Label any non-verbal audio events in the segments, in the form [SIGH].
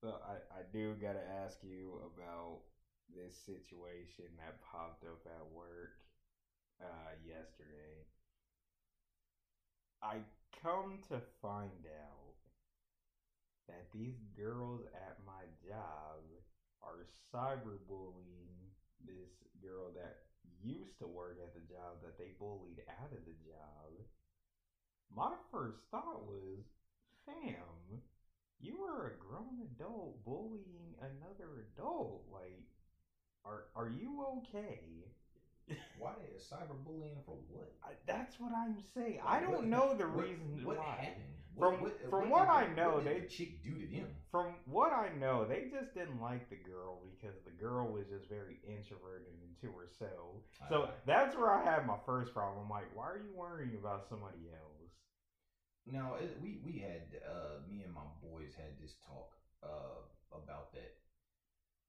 So I, I do gotta ask you about this situation that popped up at work uh, yesterday. I come to find out that these girls at my job are cyberbullying this girl that used to work at the job that they bullied out of the job. My first thought was, fam, you were a grown adult bullying another adult. Like, are are you okay? Why is cyberbullying for what? I, that's what I'm saying. I don't What- know the what- reason what why. happened? From- from what did I know, they- the chick do to them. From what I know, they just didn't like the girl because the girl was just very introverted into herself. So that's where I had my first problem. I'm like, why are you worrying about somebody else? No, it, we we had uh, me and my boys had this talk uh, about that,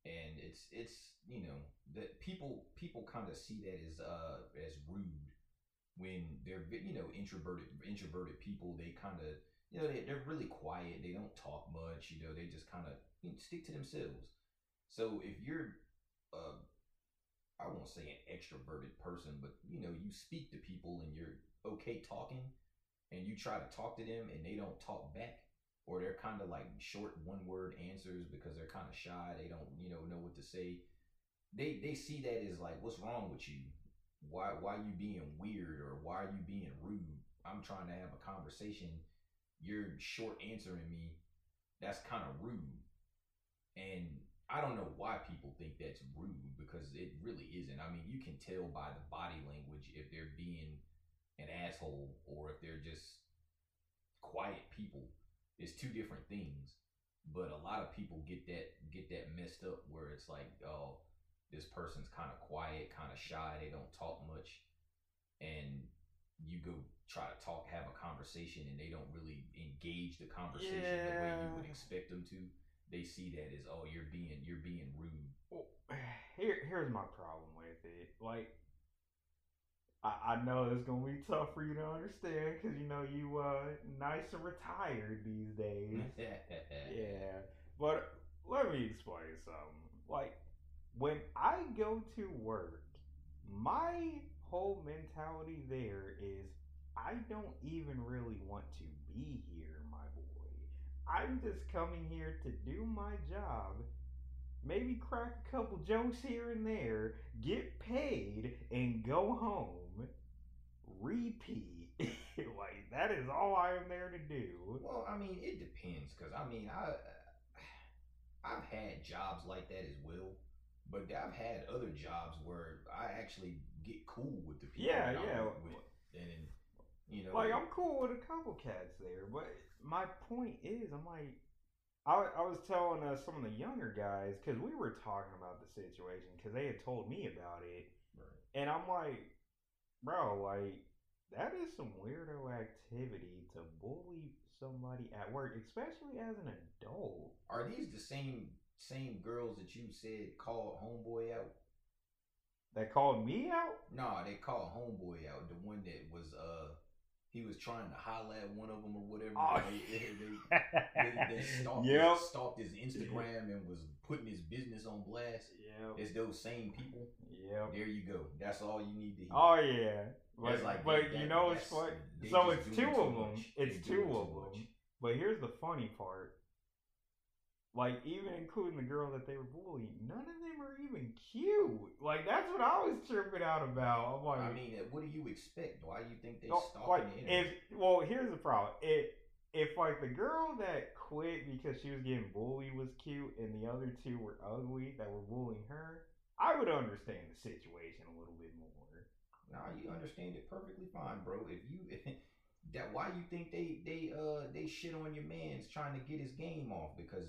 and it's it's you know that people people kind of see that as uh as rude when they're you know introverted introverted people they kind of you know they, they're really quiet they don't talk much you know they just kind of you know, stick to themselves. So if you're uh i won't say an extroverted person but you know you speak to people and you're okay talking and you try to talk to them and they don't talk back or they're kind of like short one word answers because they're kind of shy they don't you know know what to say they they see that as like what's wrong with you? Why why you being weird or why are you being rude? I'm trying to have a conversation. You're short answering me. That's kind of rude. And i don't know why people think that's rude because it really isn't. I mean you can tell by the body language if they're being an asshole or if they're just quiet people it's two different things. But a lot of people get that get that messed up where it's like oh this person's kind of quiet kind of shy they don't talk much. And you go try to talk have a conversation and they don't really engage the conversation the way you would expect them to they see that as oh you're being you're being rude. Well, [SIGHS] here, here's my problem with it. Like, I, I know it's gonna be tough for you to understand because you know you uh nice and retired these days. [LAUGHS] yeah, but let me explain something. Like, when I go to work, my whole mentality there is I don't even really want to be here, my boy. I'm just coming here to do my job, maybe crack a couple jokes here and there, get paid, and go home. Repeat. [LAUGHS] like, that is all I am there to do. Well, I mean, it depends because I mean, I I've had jobs like that as well, but I've had other jobs where I actually get cool with the people Yeah, yeah. with, and you know, Like I'm cool with a couple cats there, but my point is, I'm like, I, I was telling uh, some of the younger guys because we were talking about the situation because they had told me about it, Right. and I'm like, bro, like that is some weirdo activity to bully somebody at work, especially as an adult. are these the same same girls that you said called homeboy out? That called me out. Nah, they called homeboy out. The one that was uh he was trying to holler at one of them or whatever. Oh, [LAUGHS] they, they, they, they, stalked, Yep. his, stalked his Instagram and was putting his business on blast. Yeah, It's those same people. Yeah, There you go. That's all you need to hear. Oh yeah. But, It's like but that- you know it's fun. So it's two of them. much. It's two of them. But here's the funny part. Like even including the girl that they were bullying, none of them are even cute. Like that's what I was tripping out about. I'm like, I mean, what do you expect? Why do you think they no, stalking like the if well, here's the problem. If if like the girl that quit because she was getting bullied was cute and the other two were ugly that were bullying her, I would understand the situation a little bit more. Nah, you understand it perfectly fine, bro. If you [LAUGHS] that why you think they they uh they shit on your man's trying to get his game off because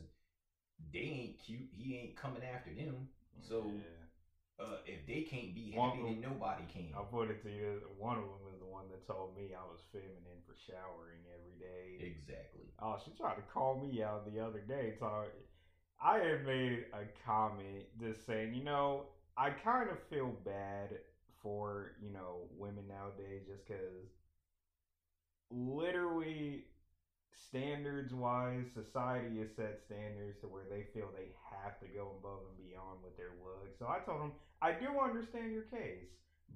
they ain't cute. He ain't coming after them. So Yeah. uh if they can't be One happy, of then nobody can. I'll put it to you. One of them is the one that told me I was feminine for showering every day. Exactly. Oh, she tried to call me out the other day. So I had made a comment just saying, you know, I kind of feel bad for, you know, women nowadays just because literally standards wise, society has set standards to where they feel they have to go above and beyond with their look. So I told him, I do understand your case,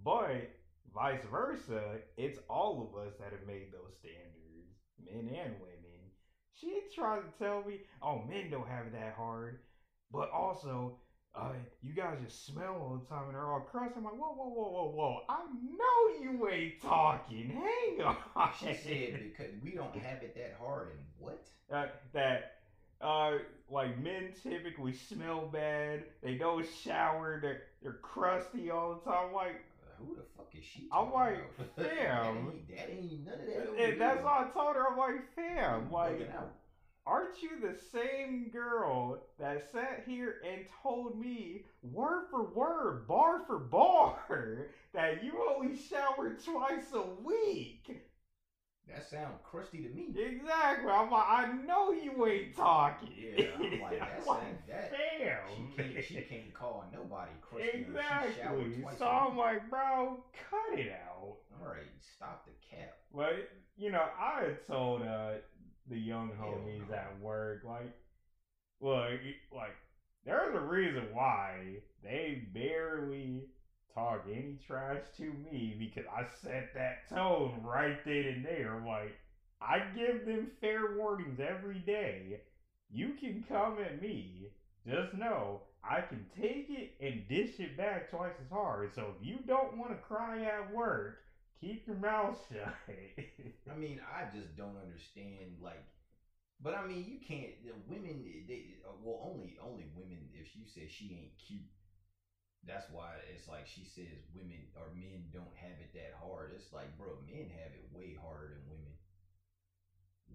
but vice versa, it's all of us that have made those standards, men and women. She tried to tell me, oh, men don't have it that hard, but also uh, you guys just smell all the time and are all crusty. I'm like, whoa, whoa, whoa, whoa, whoa. I know you ain't talking. Hang on. She said because we don't have it that hard and what? Uh, that, uh, like men typically smell bad. They don't shower. They're, they're crusty all the time. Like, Uh, who the fuck is she? I'm talking like, about? [LAUGHS] fam. that, ain't, that ain't none of that. and that's why I told her, I'm like, fam, You like. Aren't you the same girl that sat here and told me word for word, bar for bar, [LAUGHS] that you only shower twice a week? That sound crusty to me. Exactly. I'm like, I know you ain't talking. Yeah, I'm like, [LAUGHS] that's like that. Damn. She can't, she can't call nobody crusty. Exactly. So I'm like, bro, cut it out. all right, stop the cap. But you know, I had told uh the young homies no. at work, like, look, like, there's a reason why they barely talk any trash to me because I set that tone right then and there. Like, I give them fair warnings every day. You can come at me. Just know I can take it and dish it back twice as hard. So if you don't want to cry at work, keep your mouth shut. I mean, I just don't understand. Like, but I mean, you can't. The women, they well, only only women. If you say she ain't cute, that's why it's like she says women or men don't have it that hard. It's like, bro, men have it way harder than women.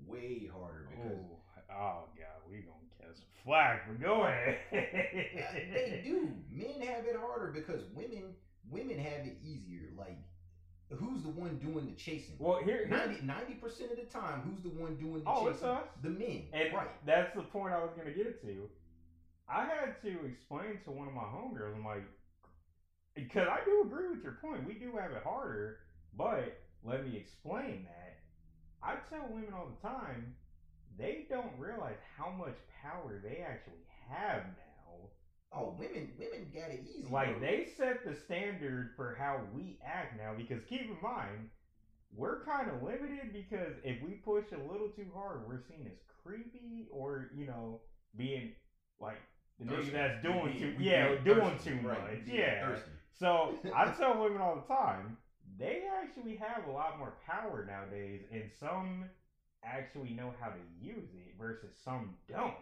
Way harder because oh, oh god, we gonna catch some flack, but go ahead. They do. Men have it harder because women women have it easier. Like, who's the one doing the chasing? Well, here, here 90 percent of the time, who's the one doing the Oh, it's chasing? us. The men, and right? that's the point I was gonna get to. I had to explain to one of my homegirls, I'm like, because I do agree with your point. We do have it harder, but let me explain that. I tell women all the time, they don't realize how much power they actually have now. Oh, women, women got it easy. Like bro. they set the standard for how we act now. Because keep in mind, we're kind of limited because if we push a little too hard, we're seen as creepy or you know being like the nigga that's doing too we yeah doing thirsty, too right, much yeah. thirsty. So [LAUGHS] I tell women all the time they actually have a lot more power nowadays, and some actually know how to use it versus some don't.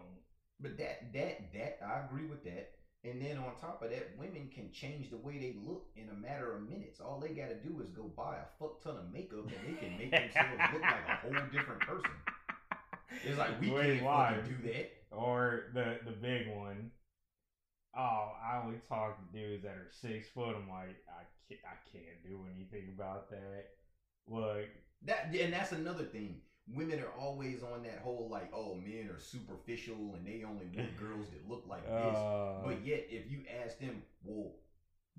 But that that that I agree with that. And then on top of that, women can change the way they look in a matter of minutes. All they got to do is go buy a fuck ton of makeup, and they can make themselves look like a whole different person. It's like we Wait, can't why? do that. Or the the big one. Oh, I only talk to dudes that are six foot. I'm like, I can't, I can't do anything about that. Look, That and that's another thing. Women are always on that whole like, oh, men are superficial and they only want [LAUGHS] girls that look like this. uh, But yet, if you ask them, well,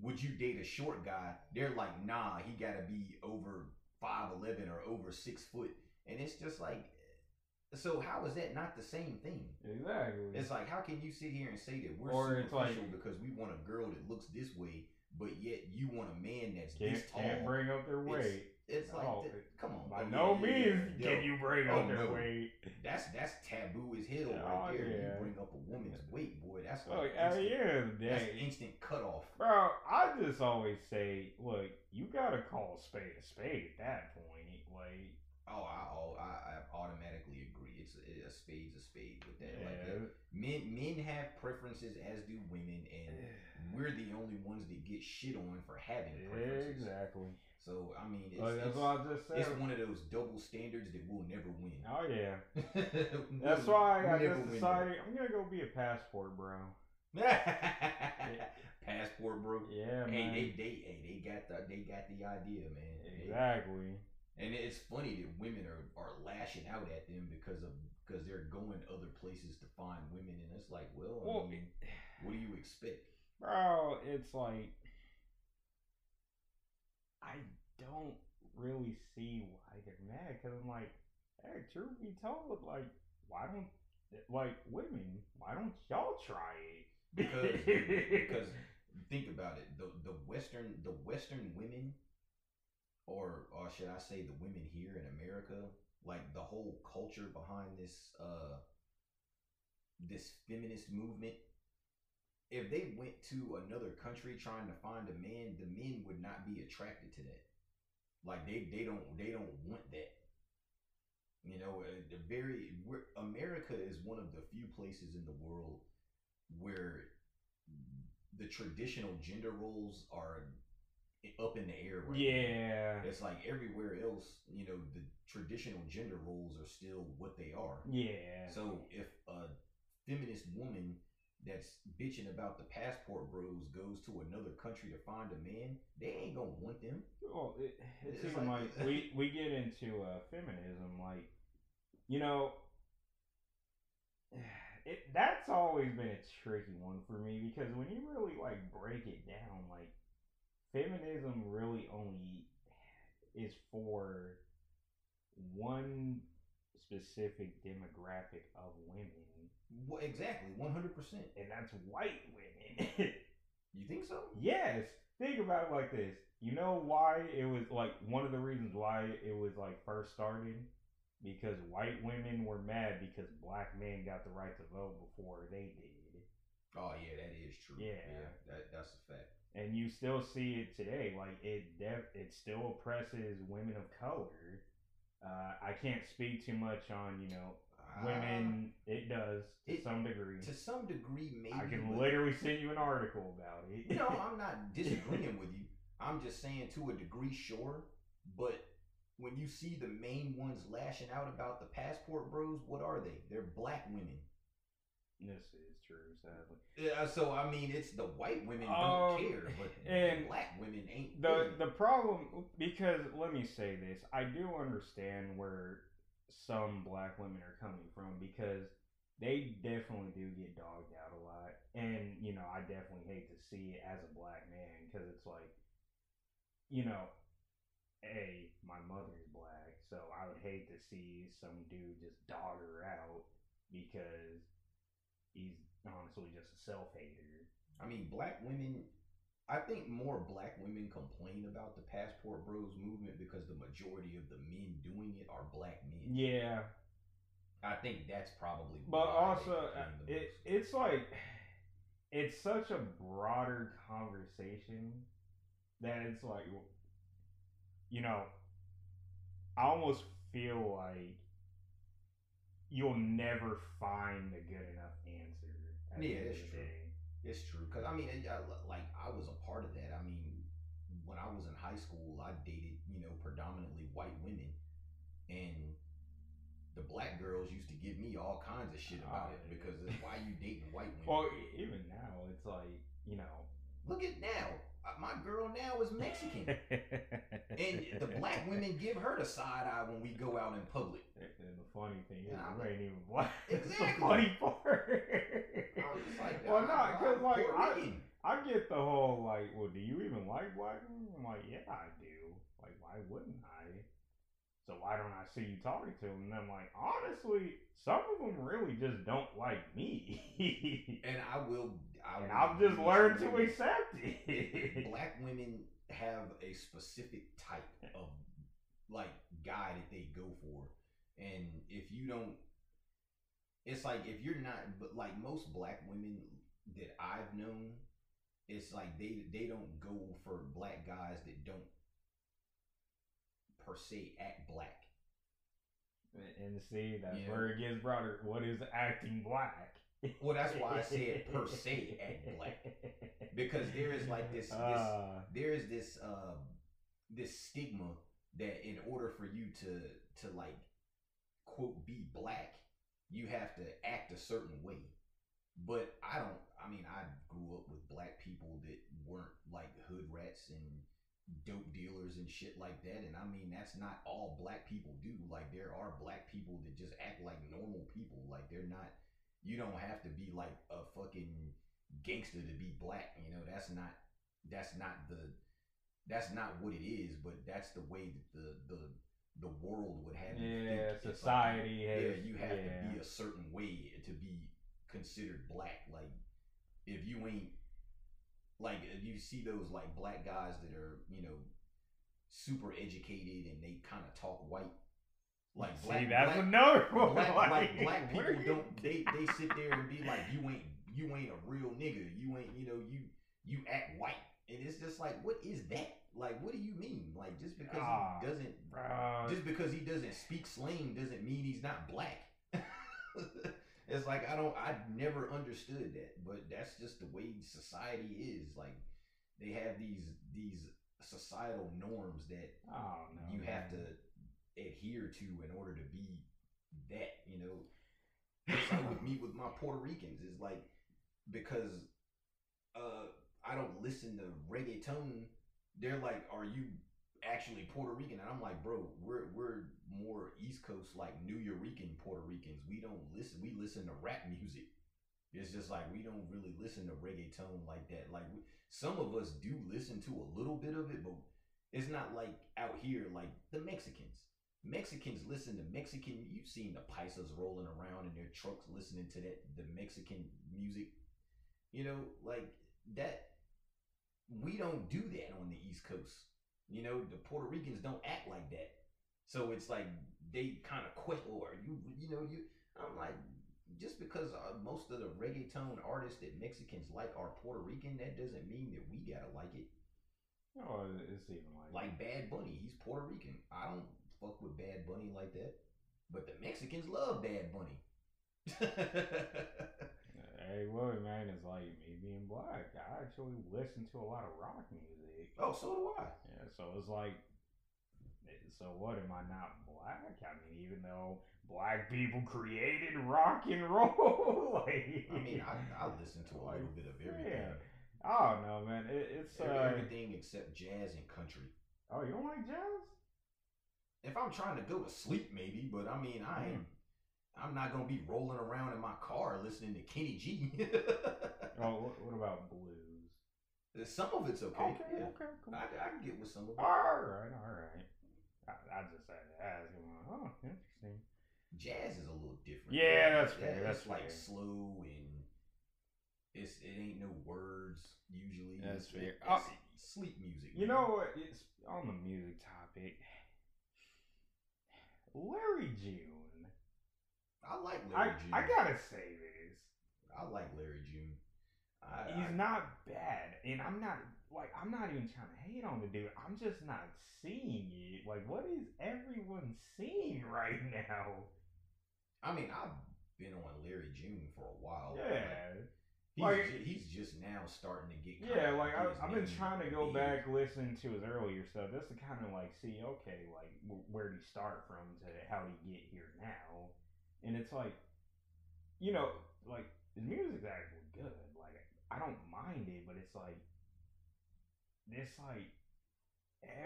would you date a short guy? They're like, nah, he got to be over five eleven or over six foot, and it's just like, so how is that not the same thing? exactly. It's like, how can you sit here and say that we're Or superficial like- because we want a girl that looks this way, but yet you want a man that's can't, this tall? can't bring up their weight. It's like, Oh, th- come on, By oh, no yeah, yeah, means yeah. can you bring oh, up their no. weight. That's that's taboo as hell Oh, right there. yeah. You bring up a woman's weight, boy. That's Look, like the instant, of that's instant cutoff. bro, I just always say, look, you gotta call a spade a spade at that point. Like, Oh, I, oh, I, I automatically agree. It's a, a spade's a spade with that. Like yeah. that. Men, men have preferences as do women, and we're the only ones that get shit on for having preferences. exactly. So I mean, it's, Like, that's it's, what I just said. it's one of those double standards that we'll never win. Oh yeah. [LAUGHS] We'll- That's why we'll I never just decided I'm gonna go be a passport, bro. [LAUGHS] Passport, bro. Yeah, Hey, man. they, they, hey, they got the, they got the idea, man. Exactly. And it's funny that women are, are lashing out at them because of because they're going other places to find women, and it's like, well, Well, I mean, what do you expect? [SIGHS] Bro, it's like I don't really see why they're mad because I'm like, hey, truth be told, like, why don't like women? Why don't y'all try it? because because [LAUGHS] think about it the the western the western women or or should i say the women here in america like the whole culture behind this uh this feminist movement if they went to another country trying to find a man the men would not be attracted to that like they they don't they don't want that you know uh, the very america is one of the few places in the world where the traditional gender roles are up in the air right now. yeah, It's like everywhere else, you know, the traditional gender roles are still what they are. yeah. So if a feminist woman that's bitching about the passport bros goes to another country to find a man, they ain't gonna want them. Well, it, it's, It's even like- like, we we get into uh, feminism, like you know, [SIGHS] it that's always been a tricky one for me because when you really like break it down, like feminism really only is for one specific demographic of women, Well, exactly, one hundred percent. and that's white women. [LAUGHS] You think so? Yes. Think about it like this. You know why it was like one of the reasons why it was like first started? Because white women were mad because black men got the right to vote before they did. Oh yeah, that is true. Yeah. that that's a fact. And you still see it today. Like it def- it still oppresses women of color. Uh, I can't speak too much on, you know, women. it does to it- some degree. to some degree, maybe. I can literally send you an article about it. No, [LAUGHS] I'm not disagreeing with you. I'm just saying to a degree, sure. But when you see the main ones lashing out about the passport bros, what are they? They're black women. This is true, sadly. Yeah, so I mean, it's the white women Um, don't care, but [LAUGHS] and black women ain't. the feeling the problem because let me say this i do understand where some black women are coming from because they definitely do get dogged out a lot and you know i definitely hate to see it as a black man because it's like you know a my mother's black so i would hate to see some dude just dog her out because he's honestly just a self-hater I mean, black women. I think more black women complain about the passport bros movement because the majority of the men doing it are black men. yeah I think that's probably. But also, uh, it, it's like it's such a broader conversation that it's like, you know, I almost feel like you'll never find a good enough answer. at the Yeah, the true. It's true because I mean, I, like I was a part of that. I mean, when I was in high school, I dated you know predominantly white women, and the black girls used to give me all kinds of shit about Oh, it because it's, why you dating white [LAUGHS] women? Well, even now, it's like you know, Look at now, Uh, my girl now is Mexican, and the black women give her the side eye when we go out in public. And the funny thing is, you ain't even black. [LAUGHS] It's the Exactly. funny part. I was just like, well, "Ah, not because like I, I get the whole like, well, do you even like black? I'm like, yeah, I do. Like, why wouldn't I? So why don't I see you talking to them? And I'm like, honestly, some of them really just don't like me, [LAUGHS] and I will. I and I've just learned to accept it. [LAUGHS] black women have a specific type of like guy that they go for and if you don't it's like if you're not but like most black women that i've known it's like they they don't go for black guys that don't per se act black and see, that's Yeah. where it gets broader. What is acting black? Well, that's why I said per se act black. Because there is, like, this- this- Uh, there is this um this stigma that in order for you to to like quote be black you have to act a certain way. But i don't i mean i grew up with black people that weren't like hood rats and dope dealers and shit like that and i mean that's not all black people do. Like there are black people that just act like normal people. Like they're not you don't have to be like a fucking gangster to be black you know that's not that's not the that's not what it is, but that's the way that the the the world would have you Yeah, think. It's like, society yeah, you have yeah. to be a certain way to be considered black. Like, if you ain't like if you see those like black guys that are you know super educated and they kind of talk white. Like See, black, that's black, another [LAUGHS] one. black, like, black, people don't they they [LAUGHS] sit there and be like you ain't you ain't a real nigga. You ain't you know you you act white. And it's just like what is that? Like what do you mean? Like just because Ah, he doesn't Bruh. just because he doesn't speak slang doesn't mean he's not black. [LAUGHS] It's like i don't i never understood that but that's just the way society is. Like they have these these societal norms that oh no, you have to adhere to in order to be that, you know. It's like with me with my Puerto Ricans is like because uh I don't listen to reggaeton, they're like, Are you actually Puerto Rican? And I'm like, bro, we're we're more East Coast like Nuyorican Puerto Ricans. We don't listen we listen to rap music. It's just like we don't really listen to reggaeton like that. Like we, some of us do listen to a little bit of it, but it's not like out here like the Mexicans. Mexicans listen to Mexican. You've seen the paisas rolling around in their trucks listening to that the Mexican music. You know, like that. We don't do that on the East Coast. You know, the Puerto Ricans don't act like that. So it's like they kind of question, or you, you know, you. I'm like, just because uh, most of the reggaeton artists that Mexicans like are Puerto Rican, that doesn't mean that we gotta like it. Oh, it's even like Like Bad Bunny, he's Puerto Rican. I don't fuck with Bad Bunny like that, but the Mexicans love Bad Bunny. [LAUGHS] Hey, well, man, it's like me being black. I actually listen to a lot of rock music. oh, so do I. Yeah, so it's like, so what? Am I not black? I mean, even though black people created rock and roll, [LAUGHS] like, I mean, I, I listen to a little bit of everything. Yeah. I don't know, man. It, it's uh, everything except jazz and country. oh, you don't like jazz? If I'm trying to go to sleep, maybe, but I mean, I hmm. ain't. I'm not gonna be rolling around in my car listening to Kenny G. [LAUGHS] Oh, what, what about blues? Uh, some of it's okay. Okay, yeah. okay, cool. I, I can get with some of it. All right, all right. I, I just had to ask. I'm like, oh, interesting. Jazz is a little different. Yeah, that's Yeah, fair, that's it's like fair. slow and it's it ain't no words usually. That's fair. it's Oh. Uh, sleep music. You man. know what? It's on the music topic. Larry June. I like I, Larry June. I gotta say this. I like Larry June. I, He's I- not bad, and I'm not like I'm not even trying to hate on the dude. I'm just not seeing it. Like, what is everyone seeing [LAUGHS] right now? I mean, I've been on Larry June for a while. Yeah, He's, Like- ju- he's just now starting to get. yeah. Like I, I've been trying to go back listen to his earlier stuff just to kind of like see, okay, like w- where did he start from to how did he get here now? And it's like, you know, like his music's actually good. Like I don't mind it, but it's like this like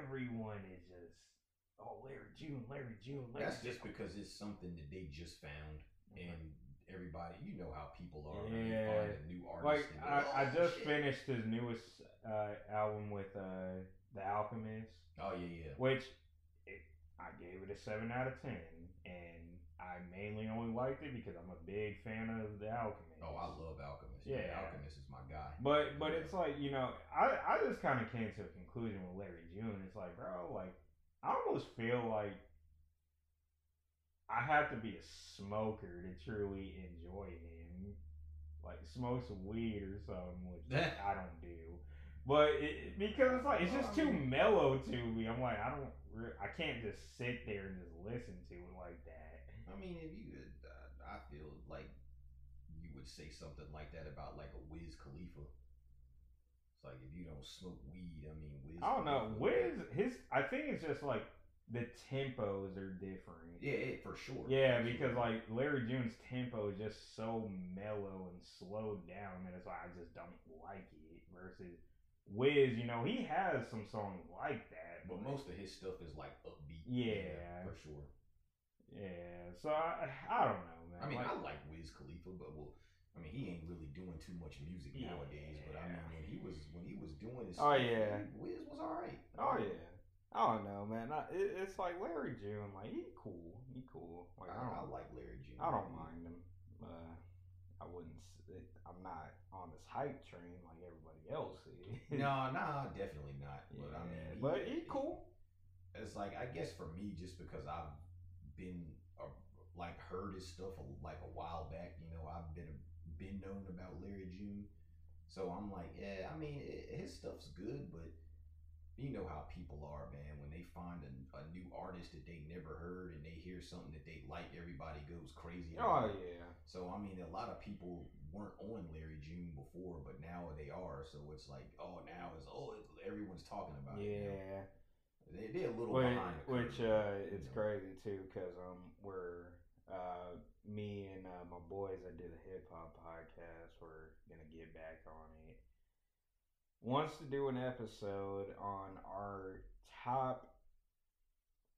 everyone is just oh Larry June, Larry June, Larry That's just because it's something that they just found, mm-hmm. and everybody, you know how people are when Yeah. find a new artist. like and I, I "Oh, just shit." finished his newest uh, album with uh, the Alchemist, Oh yeah, yeah. which it, I gave it a seven out of ten, and I mainly only liked it because I'm a big fan of the Alchemist. Oh, I love Alchemist. Yeah. Yeah, Alchemist is my guy. But but Yeah. it's like you know I I just kind of came to a conclusion with Larry June. It's like bro, like I almost feel like I have to be a smoker to truly enjoy him. Like smoke some weed or something, which I don't do. But it, because it's like it's just too mellow to me. I'm like I don't I can't just sit there and just listen to it like that. I mean, if you, uh, I feel like you would say something like that about like a Wiz Khalifa. It's like if you don't smoke weed, I mean, Wiz. I don't know. Wiz his I think it's just like the tempos are different. Yeah, it, for sure. Yeah, For because sure. like Larry June's tempo is just so mellow and slowed down that it's like I just don't like it. Versus Wiz, you know, he has some songs like that, but most of his stuff is like upbeat. Yeah. for sure. yeah. So I, I don't know, man. I mean, like, I like Wiz Khalifa, but well, I mean, he ain't really doing too much music Yeah. nowadays. But I mean, when he was when he was doing his Oh, stuff, yeah. Wiz was all right. oh yeah, I don't know, man. I, it, it's like Larry June, like he cool, he cool. Like I, I, I don't, like Larry June. I don't mind him. Uh, I wouldn't. It, I'm not on this hype train like everybody else is. No, [LAUGHS] no, definitely not. But I Yeah, mean, but he cool. It's like I guess for me, just because I've been uh, like heard his stuff a, like a while back. You know, I've been been known about Larry June, so I'm like, yeah. I mean, it, his stuff's good, but you know how people are, man. When they find a, a new artist that they never heard and they hear something that they like, everybody goes crazy. Oh about it. yeah. So I mean, a lot of people weren't on Larry June before, but now they are. So it's like, oh, now it's oh, everyone's talking about it. now. Yeah. They, they're a little Which, behind. which uh, it's know. crazy too, cause um, we're uh, me and uh, my boys that do the hip hop podcast, we're gonna get back on it. Wants to do an episode on our top,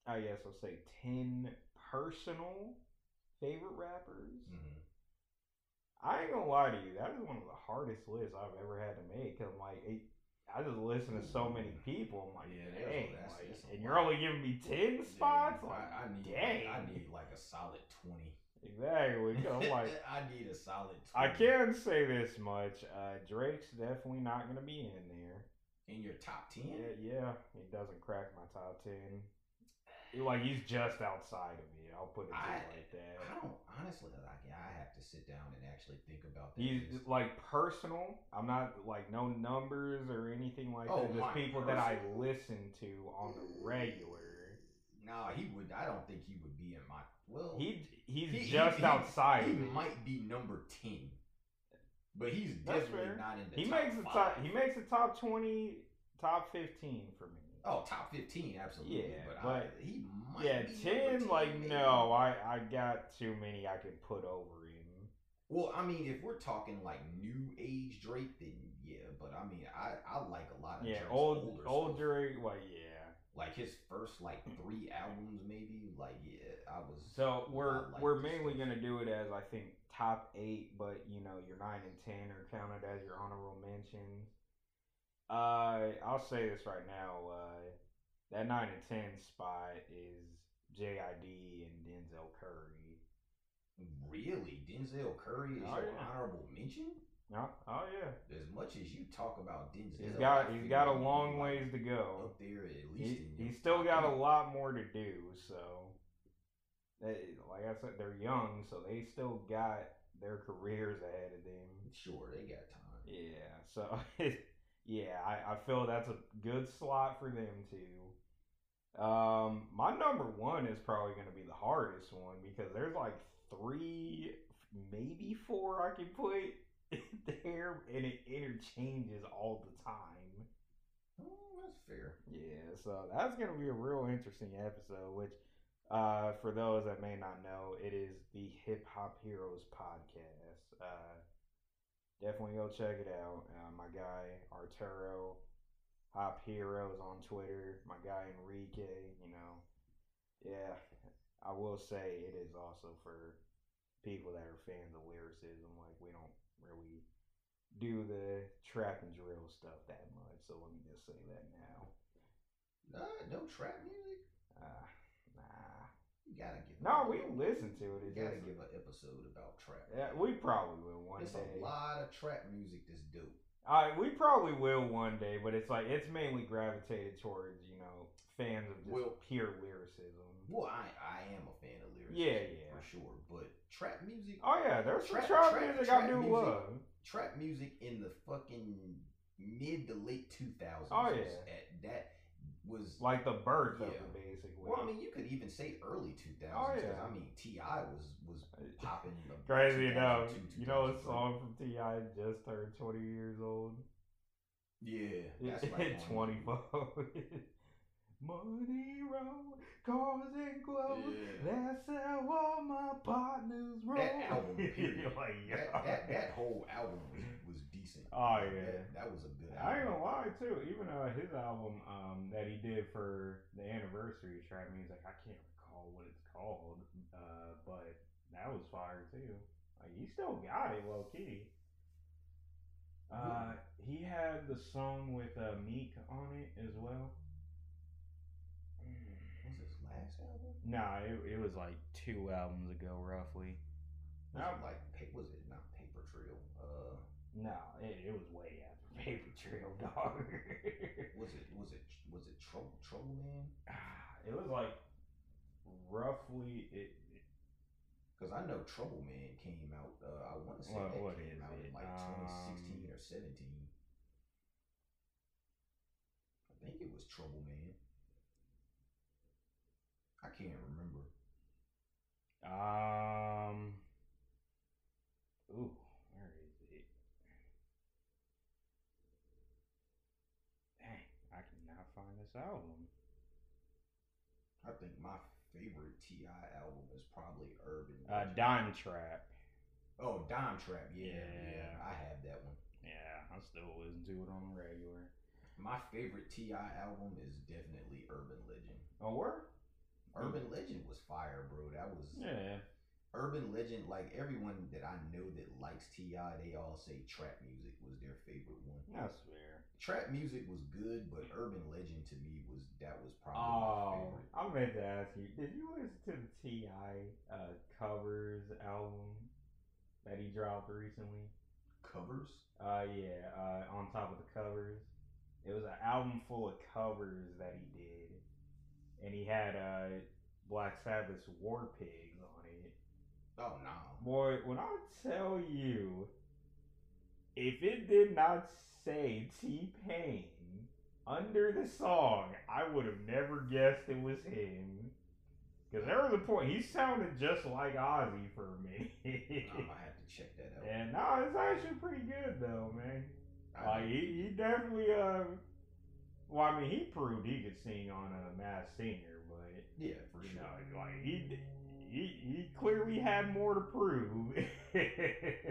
I guess I'll say ten personal favorite rappers. Mhm. I ain't gonna lie to you, that is one of the hardest lists I've ever had to make. Cause I'm like, it, I just listen to so many people. I'm like, Yeah, dang, that's- like, that's and you're only giving me ten spots. Yeah, like, I, I need. dang. I need like a solid twenty. Exactly. [LAUGHS] I'm like, I need a solid. 20. I can say this much: uh, Drake's definitely not gonna be in there. in your top ten. Yeah, yeah, he doesn't crack my top ten. Like he's just outside of it. I'll put it I- like that. I don't honestly like. I have to sit down and actually think about that. He's list. like personal. I'm not like no numbers or anything like Oh, that. Just people that I listen to on the regular. No, he would. I don't think he would be in my. Well, He he's he- just he- he- outside He it. might be number ten, but he's definitely not in the. he top makes the top. He makes the top twenty, top fifteen for me. Oh, top fifteen, absolutely. Yeah, but, I, he might. yeah, be ten. 10, Like maybe. no, I I got too many I could put over him. Well, I mean, if we're talking like new age Drake, then yeah. But I mean, I I like a lot of Yeah, Drake's old older old stuff. Drake. Well, yeah. Like his first like three albums, maybe. Like yeah, I was. So we're like we're mainly gonna do it as I think top eight, but you know your nine and ten are counted as your honorable mentions. Uh, I'll say this right now. Uh, that nine and ten spot is JID and Denzel Curry. Really, Denzel Curry is Oh, your yeah. honorable mention. Oh, oh yeah, As much as you talk about Denzel, he's got he's got a long ways to go. up there at least. He, he's still got a lot more to do. So, they, like I said, they're young, so they still got their careers ahead of them. Sure, they got time. Yeah, so [LAUGHS] yeah, I, I feel that's a good slot for them too. Um, my number one is probably going to be the hardest one because there's like three, maybe four I can put [LAUGHS] there, and it interchanges all the time. Oh, that's fair. Yeah, so that's gonna be a real interesting episode. Which, uh, for those that may not know, it is the Hip Hop Heroes podcast. Uh, definitely go check it out. Uh, my guy Arturo, Hop Heroes on Twitter. My guy Enrique. You know, yeah, I will say it is also for people that are fans of lyricism. Like we don't really do the trap and drill stuff that much. So let me just say that now. Nah, no trap music. Uh, nah. You gotta give. No, we listen to it. You It's gotta give an episode about trap. yeah, we probably will one There's day. a lot of trap music that's dope. Uh, we probably will one day, but it's like it's mainly gravitated towards you know fans of just Well- pure lyricism. Well, I I am a fan of lyricism. Yeah, yeah. for sure. But trap music, Oh yeah, there's some Trap- trap, trap- music trap I do music. love. trap music in the fucking mid to late two thousands. Oh, yeah. At that was Like the birth of Yeah. it, basically. Well, I mean, you could even say early two Oh, thousands. yeah. I mean, T.I. was was [LAUGHS] popping. Crazy enough, you know a song from T.I. just turned twenty years old. Yeah, that's [LAUGHS] like twenty four. [LAUGHS] Money roll, cars and clothes. Yeah. That's how all my partners roll. That album, [LAUGHS] period. like, that, yeah. that that whole album was, was decent. Oh, yeah. that, that was a good. album. I ain't gonna lie too. Even uh, his album um, that he did for the anniversary of trap music, I can't recall what it's called, uh, but that was fire too. Like he still got it low key. Uh, he had the song with uh, Meek on it as well. Nah, it, it was like two albums ago, roughly. Was No. it like pa- was it not Paper Trail? Uh, No, it, it was way after [LAUGHS] Paper Trail, dog. was it was it was it Trouble Trouble Man? Ah, it was like roughly it. it- Because I know Trouble Man came out. Uh, I want to say What- that what came is out in it? like Um, 2016 or 17. I think it was Trouble Man. I can't remember. Um. Ooh, where is it? Dang, I cannot find this album. I think my favorite T.I. album is probably Urban. Uh, Dime Trap. oh, Dime Trap. Yeah, yeah, Yeah. I have that one. Yeah, I still listen to it on the regular. My favorite T.I. album is definitely Urban Legend. Oh, where? Urban Legend was fire, bro. That was Yeah. Urban Legend. Like everyone that I know that likes T.I., they all say trap music was their favorite one. That's fair. Trap music was good, but Urban Legend to me was that was probably my Oh, favorite. I meant to ask you. Did you listen to the T.I. uh, covers album that he dropped recently? Covers. Uh, yeah. Uh, on top of the covers, it was an album full of covers that he did, and he had uh Black Sabbath's War Pigs on it. Oh no. Boy, when I tell you, if it did not say T Pain under the song, I would have never guessed it was him. Because there was a point he sounded just like Ozzy for me. I'm gonna have to check that out. and no, it's actually pretty good though, man. I Like he, he definitely uh, well, I mean he proved he could sing on a Masked Singer, but yeah, for you sure. know, like he he he clearly had more to prove.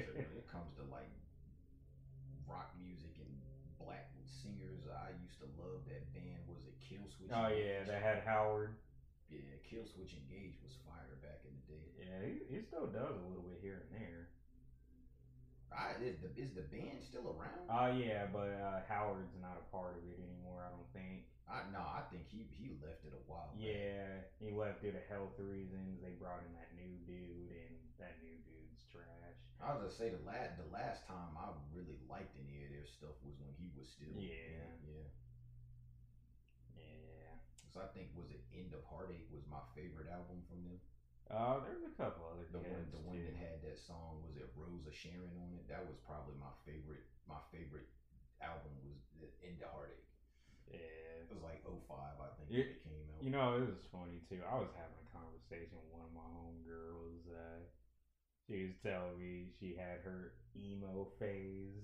So when it comes to like rock music and black singers, I used to love that band. Was it Killswitch? oh yeah, they had Howard. Yeah, Killswitch Engage was fire back in the day. Yeah, he, he still does a little bit here and there. I, is the is the band still around? Oh yeah, but uh, Howard's not a part of it anymore. I don't think. I no, I think he he left it a while. back. Yeah, he left due to health reasons. They brought in that new dude, and that new dude's trash. I was gonna say the last the last time I really liked any of their stuff was when he was still. Yeah. yeah. Yeah. So I think was it End of Heartache was my favorite album from them. Uh, there's a couple other The one the one too. that had that song was it Rose of Sharon on it. That was probably my favorite. My favorite album was the End of Heartache. Yeah. It was like 05, I think when it came out. You know, it was funny too. I was having a conversation with one of my homegirls. Uh, she was telling me she had her emo phase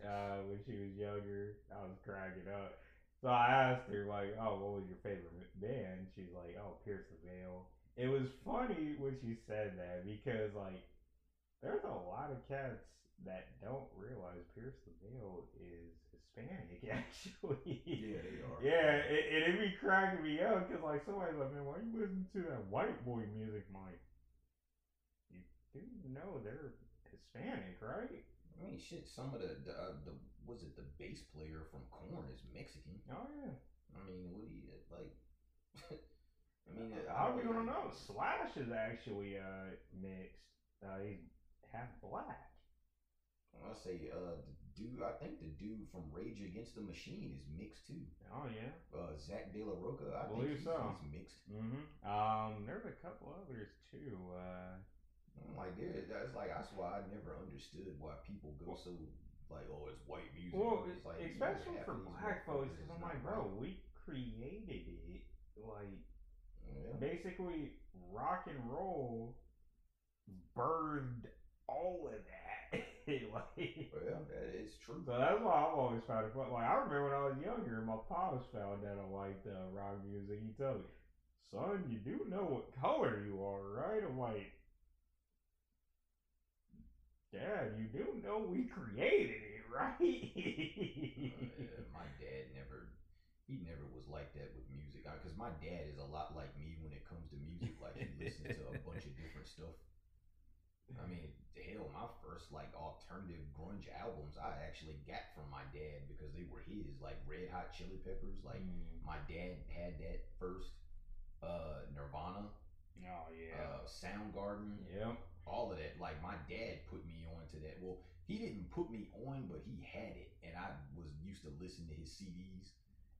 uh, when she was younger. I was cracking up. So I asked her, like, oh, what was your favorite band? She's like, oh, Pierce the Veil. It was funny when she said that because, like, there's a lot of cats that don't realize Pierce the Veil is Hispanic, [LAUGHS] actually. yeah, they are. Yeah, it, it, it be cracking me up because like somebody's like, man, why you listening to that white boy music? I'm like, you do know they're Hispanic, right? I mean, shit. Some of the the, uh, the was it the bass player from Korn is Mexican. Oh yeah. I mean, what do you like? [LAUGHS] I mean, How don't we gonna know? Slash is actually uh mixed. Uh, he's half black. I say, uh, the dude. I think the dude from Rage Against the Machine is mixed too. Oh yeah. Uh, Zack de la Rocha. I Believe think he's, so. he's mixed. Mm-hmm. Um, there's a couple others too. Uh, I'm like, dude, That's like that's why I never understood why people go so like, oh, it's white music. well, it's like especially for black folks, because I'm like, bro, we created it. Like, Yeah. basically rock and roll birthed all of that. [LAUGHS] like, Well, that is true. so that's why I've always found it fun. Like I remember when I was younger, my pops found out I liked uh, rock music. He told me, "Son, you do know what color you are, right?" I'm like, "Dad, you do know we created it, [LAUGHS] right?" Uh, my dad never, he never was like that with Because my dad is a lot like me when it comes to music. Like he listens to a [LAUGHS] bunch of different stuff. I mean, hell, my first like alternative grunge albums I actually got from my dad because they were his, like Red Hot Chili Peppers. Like Mm. my dad had that first, uh, Nirvana, Oh yeah. uh, Soundgarden, yep. all of that. Like my dad put me on to that. Well, he didn't put me on, but he had it, and I was used to listen to his CDs,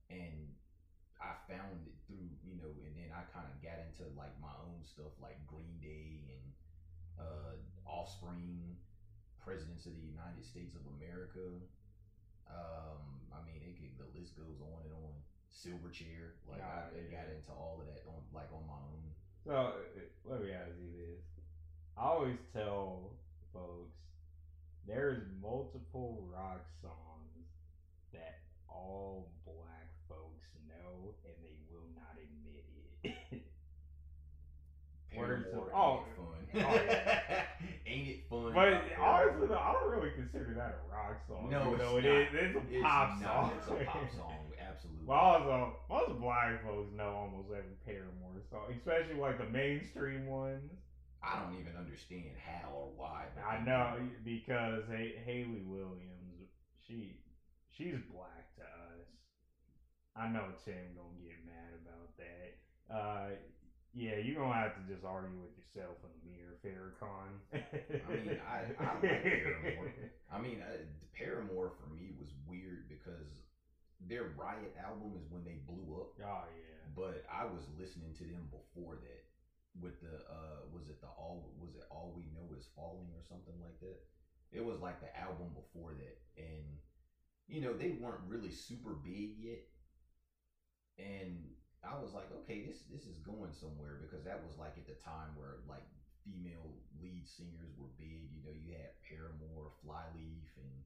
and I found it through you know, and then I kind of got into like my own stuff, like Green Day and uh, Offspring, Presidents of the United States of America. Um, I mean, it could, the list goes on and on. Silverchair, like I, I yeah. got into all of that on like on my own. So uh, let me ask you this: I always tell folks there's multiple rock songs that all black know and they will not admit it. [LAUGHS] Are some- [LAUGHS] oh, ain't it fun? oh, yeah. [LAUGHS] ain't it fun? but honestly, though, I don't really consider that a rock song. No, it's though it is. It's a It's pop not, song. It's a pop song, absolutely. Well, also, most black folks know almost every Paramore song, especially like the mainstream ones. I don't even understand how or why. I know because Hayley Williams, she she's black. I know Tim gonna get mad about that. Uh, yeah, you gonna have to just argue with yourself in the mirror, Farrakhan. I mean, I, I like Paramore. I mean, uh, Paramore for me was weird because their Riot album is when they blew up. Oh yeah. but I was listening to them before that with the uh was it the all was it all we know is falling or something like that it was like the album before that and you know they weren't really super big yet and I was like okay this this is going somewhere because that was like at the time where like female lead singers were big you know you had Paramore Flyleaf and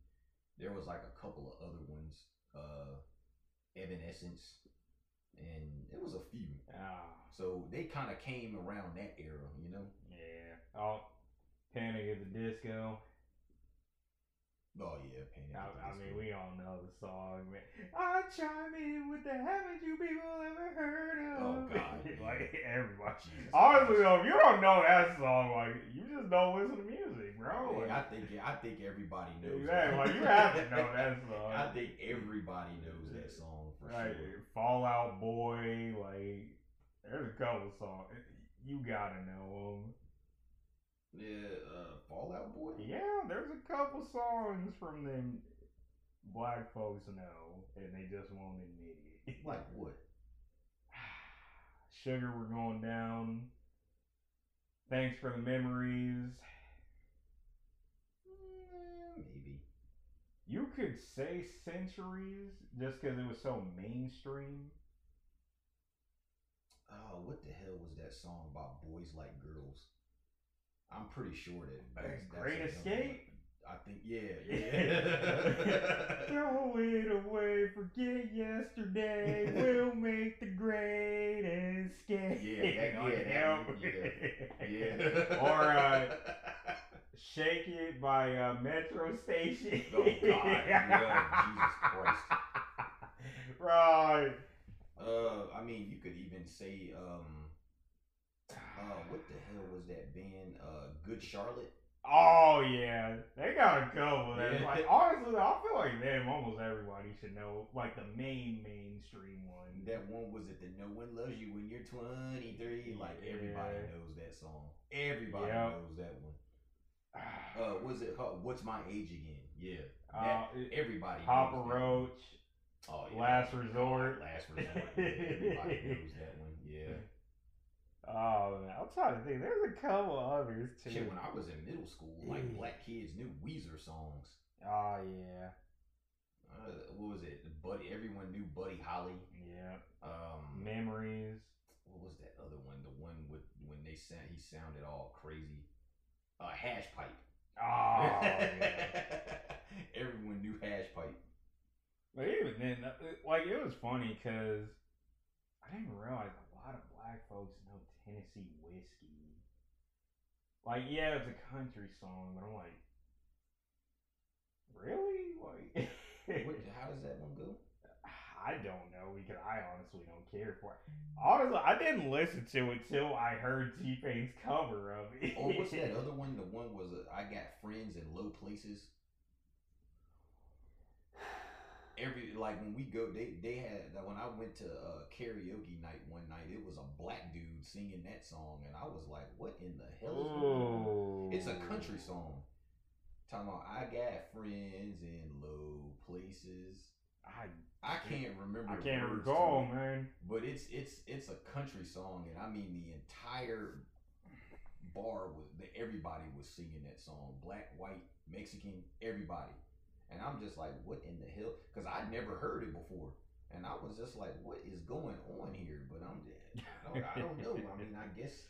there was like a couple of other ones uh Evanescence and it was a few. Ah, So they kind of came around that era, you know. yeah. Oh, Panic at the Disco. Oh yeah, Panic! I, at the I mean, we all know the song, man. I chime in everybody. Jesus Honestly though, if you don't know that song, like you just don't listen to music, bro. Yeah, I think I think everybody knows. Exactly, that. like, you have to know that [LAUGHS] song. I think everybody knows that song for like sure. Fall Out Boy, like there's a couple songs you gotta know them. Yeah, uh, Fall Out Boy. Yeah, there's a couple songs from them black folks know, and they just won't admit it. Like what? Sugar, we're going down. Thanks for the memories. Mm, maybe. You could say centuries just because it was so mainstream. Oh, what the hell was that song about boys like girls? I'm pretty sure that that's, that's Great another Escape? I think yeah, yeah. [LAUGHS] [LAUGHS] Throw it away, forget yesterday. [LAUGHS] we'll make the great escape. Yeah, that- yeah, that- yeah. yeah. Or, uh, Shake It by uh, Metro Station. Oh, God, yeah, Jesus Christ. Right. Uh, I mean, you could even say, um, uh, what the hell was that band? Uh, Good Charlotte. Oh yeah, they got a couple. That's Yeah. like honestly, I feel like them almost everybody should know, like the main mainstream one. That one was it. The No One Loves You When You're 23. Like everybody Yeah. knows that song. Everybody Yep. knows that one. [SIGHS] Uh, was it called What's My Age Again? Yeah, Uh, that, it- everybody. Papa that. Roach. Oh, yeah. Last Resort. Last Resort. Everybody [LAUGHS] knows that one. Yeah. Oh man, I'm trying to think. There's a couple others too. Shit, when I was in middle school, like black kids knew Weezer songs. oh yeah, Uh, what was it? Buddy, everyone knew Buddy Holly. yeah. Um, Memories. what was that other one? The one with when they sound he sounded all crazy. Uh, hash pipe. Oh [LAUGHS] yeah. everyone knew hash pipe. But even then, uh, like it was funny because I didn't realize a lot of black folks Tennessee whiskey. Like, yeah, it's a country song, but I'm like, really? Like, [LAUGHS] What, how does that one go? I don't know because I honestly don't care for it. Honestly, I didn't listen to it till I heard T-Pain's cover of it. Or what's that [LAUGHS] other one? The one was uh, I got friends in low places. Every like when we go, they they had that when I went to uh, karaoke night one night, it was a black dude singing that song, and I was like, "What in the hell is going on?" It's a country song. Talking about I got friends in low places. I I can't remember. I can't recall, it, man. but it's it's it's a country song, and I mean the entire bar was everybody was singing that song. Black, white, Mexican, everybody. And I'm just like, what in the hell? Because I'd never heard it before. And I was just like, what is going on here? But I'm I don't, I don't know. I mean, I guess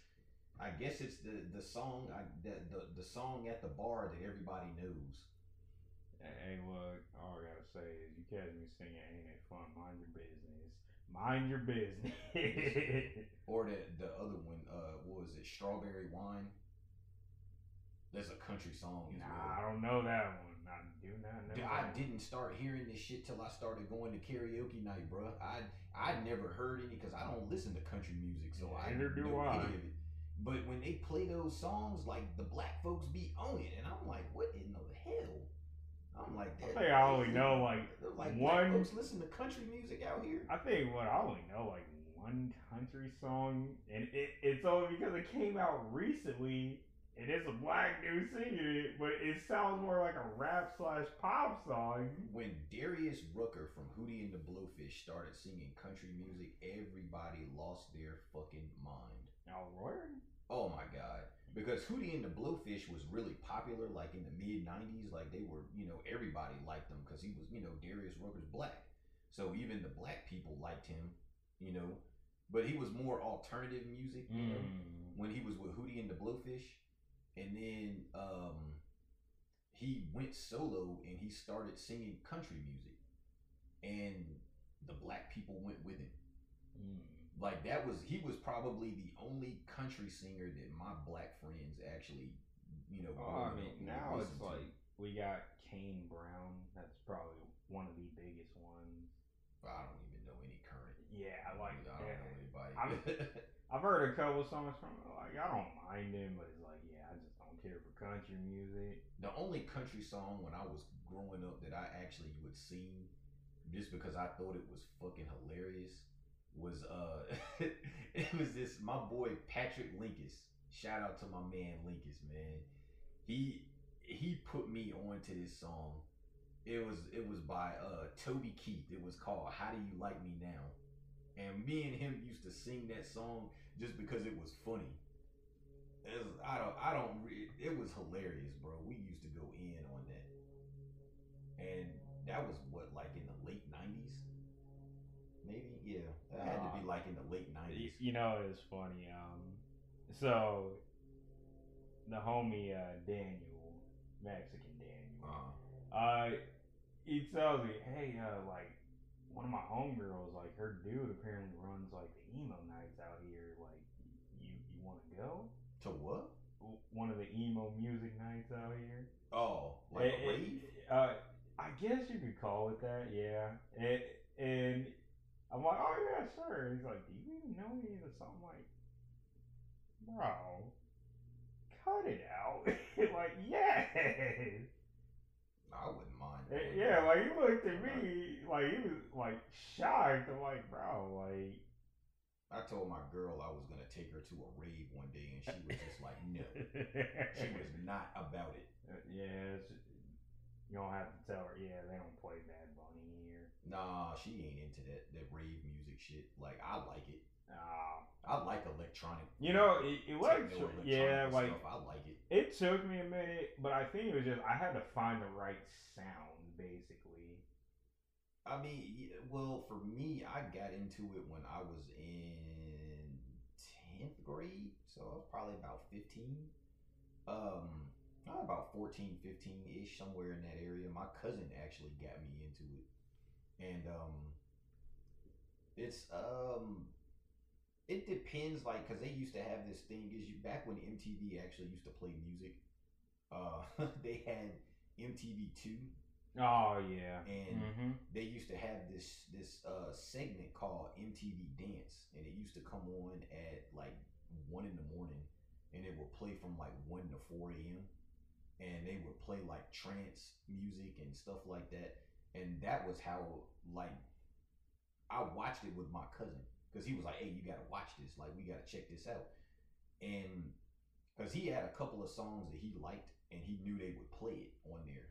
I guess it's the the song I, the, the the song at the bar that everybody knows. Hey, look, all I gotta say is you catch me singing Ain't It Fun, Mind Your Business. Mind your business. Or the the other one, uh, what was it? Strawberry wine. That's a country song nah, well. I don't know that one. I do not know. I didn't start hearing this shit till I started going to karaoke night, bro. I I never heard any because I don't listen to country music, so I never do know I. any of it. But when they play those songs, like the black folks be on it, and I'm like, what in the hell? I'm like, I that, think I only [LAUGHS] know, like, [LAUGHS] like one- black folks listen to country music out here. I think what I only know like one country song, and it, it's only because it came out recently. It is a black dude singing it, but it sounds more like a rap slash pop song. When Darius Rucker from Hootie and the Blowfish started singing country music, everybody lost their fucking mind. Now, Lord, Oh my god. Because Hootie and the Blowfish was really popular like in the mid 90s. Like they were, you know, everybody liked them because he was, you know, Darius Rucker's black. So even the black people liked him, you know. But he was more alternative music, you know, Mm. when he was with Hootie and the Blowfish. And then um he went solo and he started singing country music. And the black people went with him Mm. like that was he was probably the only country singer that my black friends actually you know Oh, I mean, now it's to. like we got Kane Brown. That's probably one of the biggest ones. I don't even know any current Yeah, I like I don't that. know anybody I'm- [LAUGHS] I've heard a couple songs from him, like I don't mind him, but it's like yeah, I just don't care for country music. the only country song when I was growing up that I actually would sing just because I thought it was fucking hilarious was uh [LAUGHS] it was this my boy Patrick Linkus. Shout out to my man Linkus, man. He he put me onto this song. It was it was by uh Toby Keith. It was called How Do You Like Me Now? And me and him used to sing that song just because it was funny. It was, I don't I don't re- it was hilarious, bro. We used to go in on that. And that was what like in the late 90s? Maybe, yeah. That had to be like in the late 90s. You know, it's funny. Um, so the homie uh, Daniel, Mexican Daniel, Uh, uh, he tells me, hey, uh, like one of my homegirls, like her dude apparently runs like the emo nights out here. Like, you you want to go? To what? One of the emo music nights out here. Oh, like Eh, a eh, rave? Uh, I guess you could call it that, yeah. And, and I'm like, oh yeah, sure. He's like, do you even know the song? I'm like, bro, cut it out. [LAUGHS] like, yes. I wouldn't mind. Eh, Yeah, like he looked at me like he was like shocked. I'm like, bro, like I told my girl I was gonna take her to a rave one day, and she was just like, "No." She was [LAUGHS] not about it. yeah, it's, you don't have to tell her. Yeah, they don't play Bad Bunny here. Nah, she ain't into that that rave music shit. Like I like it. Uh, I like electronic. you know, it, it was yeah, like stuff. I like it. it took me a minute, but I think it was just I had to find the right sound, basically. I mean, well, for me, I got into it when I was in tenth grade, so I was probably about fifteen. Um, probably about 14, 15 ish, somewhere in that area. My cousin actually got me into it, and um, it's um, it depends, like, cause they used to have this thing. Is you back when MTV actually used to play music? Uh, [LAUGHS] they had MTV two Oh yeah, and hmm they used to have this this uh segment called MTV Dance, and it used to come on at like one in the morning, and it would play from like one to four a.m. And they would play like trance music and stuff like that. and that was how like I watched it with my cousin because he was like, "Hey, you gotta watch this. Like, we gotta check this out." And because he had a couple of songs that he liked, and he knew they would play it on there.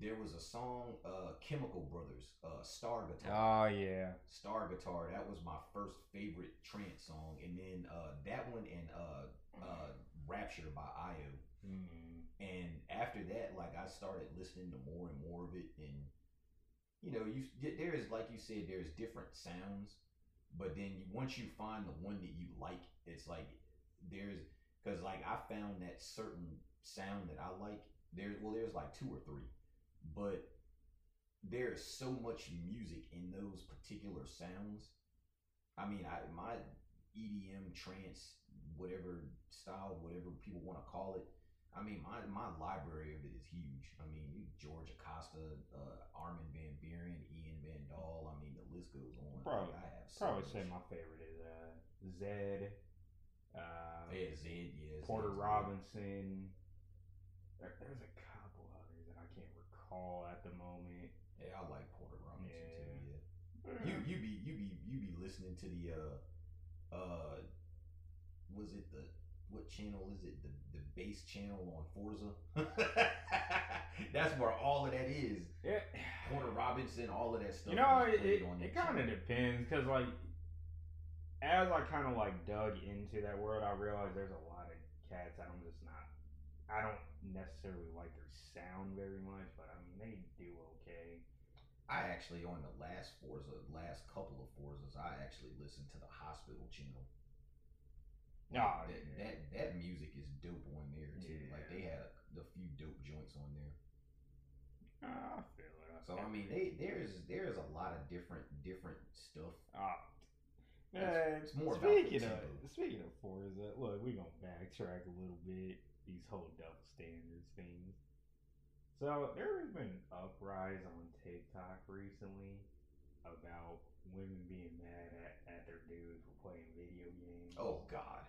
There was a song, uh, Chemical Brothers, uh, Star Guitar. Oh yeah. Star Guitar. That was my first favorite trance song, and then uh, that one and uh, uh, Rapture by iiO. Mm. And after that, like I started listening to more and more of it, and you know, you there is like you said, there's different sounds, but then you, once you find the one that you like, it's like there's because like I found that certain sound that I like. There's well, there's like two or three, but there's so much music in those particular sounds. I mean, I my EDM trance, whatever style, whatever people want to call it. I mean, my my library of it is huge. I mean, George Acosta, uh, Armin van Buuren, Ian Van Dahl. I mean, the list goes on. Probably, Like, I have so probably much. say my favorite is uh, Zedd, uh, Yeah, Zedd, yeah. Porter Zedd's. Robinson. There, there's a couple others that I can't at the moment. Yeah, I like Porter Robinson Yeah. too. Yeah. You you be you be you be listening to the uh uh was it the what channel is it the the bass channel on Forza? [LAUGHS] That's where all of that is. Yeah. Porter Robinson, all of that stuff. You know, it, it, it kind of depends because, like, as I kind of like dug into that world, I realized there's a lot of cats I'm just not. I don't necessarily like their sound very much, but I mean they do okay. I actually on the last Forza, last couple of Forzas, I actually listened to the hospital channel. No, Oh, that, yeah. that that music is dope on there too. Like they had a, a few dope joints on there. Ah, I feel it. I So I mean, they there's there's a lot of different different stuff. Ah. Man, it's more speaking of tempo. speaking of Forza, look, we're gonna backtrack a little bit. These whole double standards things. So there has been uprise on TikTok recently about women being mad at, at their dudes for playing video games. Oh God,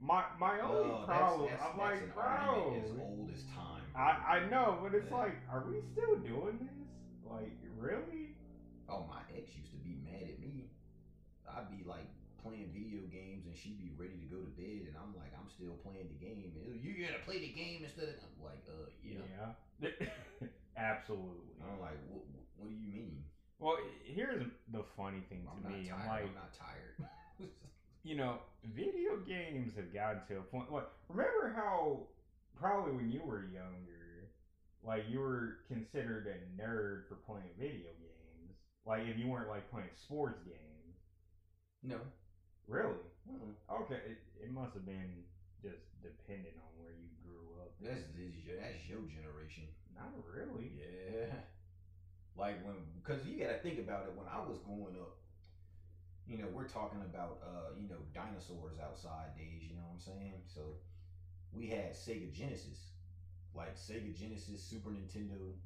my my only No, problem, that's, that's, I'm that's like, an bro, as old as time. bro. I I know, but it's Yeah. like, are we still doing this? Like, really? Oh, my ex used to be mad at me. I'd be like playing video games and she'd be ready to go to bed, and I'm like, I'm still playing the game. You gotta play the game instead of I'm like, uh, yeah. Yeah, [LAUGHS] absolutely. I'm like, what, what do you mean? Well, here's the funny thing to I'm me. tired. I'm like, I'm not tired. [LAUGHS] you know, video games have gotten to a point. Like, remember how probably when you were younger, like you were considered a nerd for playing video games. Like if you weren't like playing sports games. no. Really? Mm-mm. Okay, it, it must have been just dependent on where you grew up. That's this your, that's your generation. Not really. Yeah. Like when, because you got to think about it. When I was growing up, you know, we're talking about, uh, you know, dinosaurs outside days. You know what I'm saying? So we had Sega Genesis, like Sega Genesis, Super Nintendo.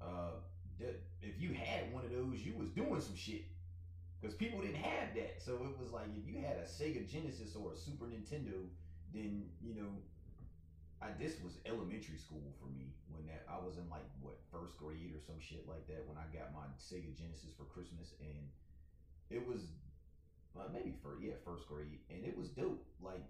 Uh, the- if you had one of those, you was doing some shit. Because people didn't have that, so it was like if you had a Sega Genesis or a Super Nintendo, then you know I this was elementary school for me when that I was in like what first grade or some shit like that when I got my Sega Genesis for Christmas and it was uh, maybe for yeah first grade and it was dope like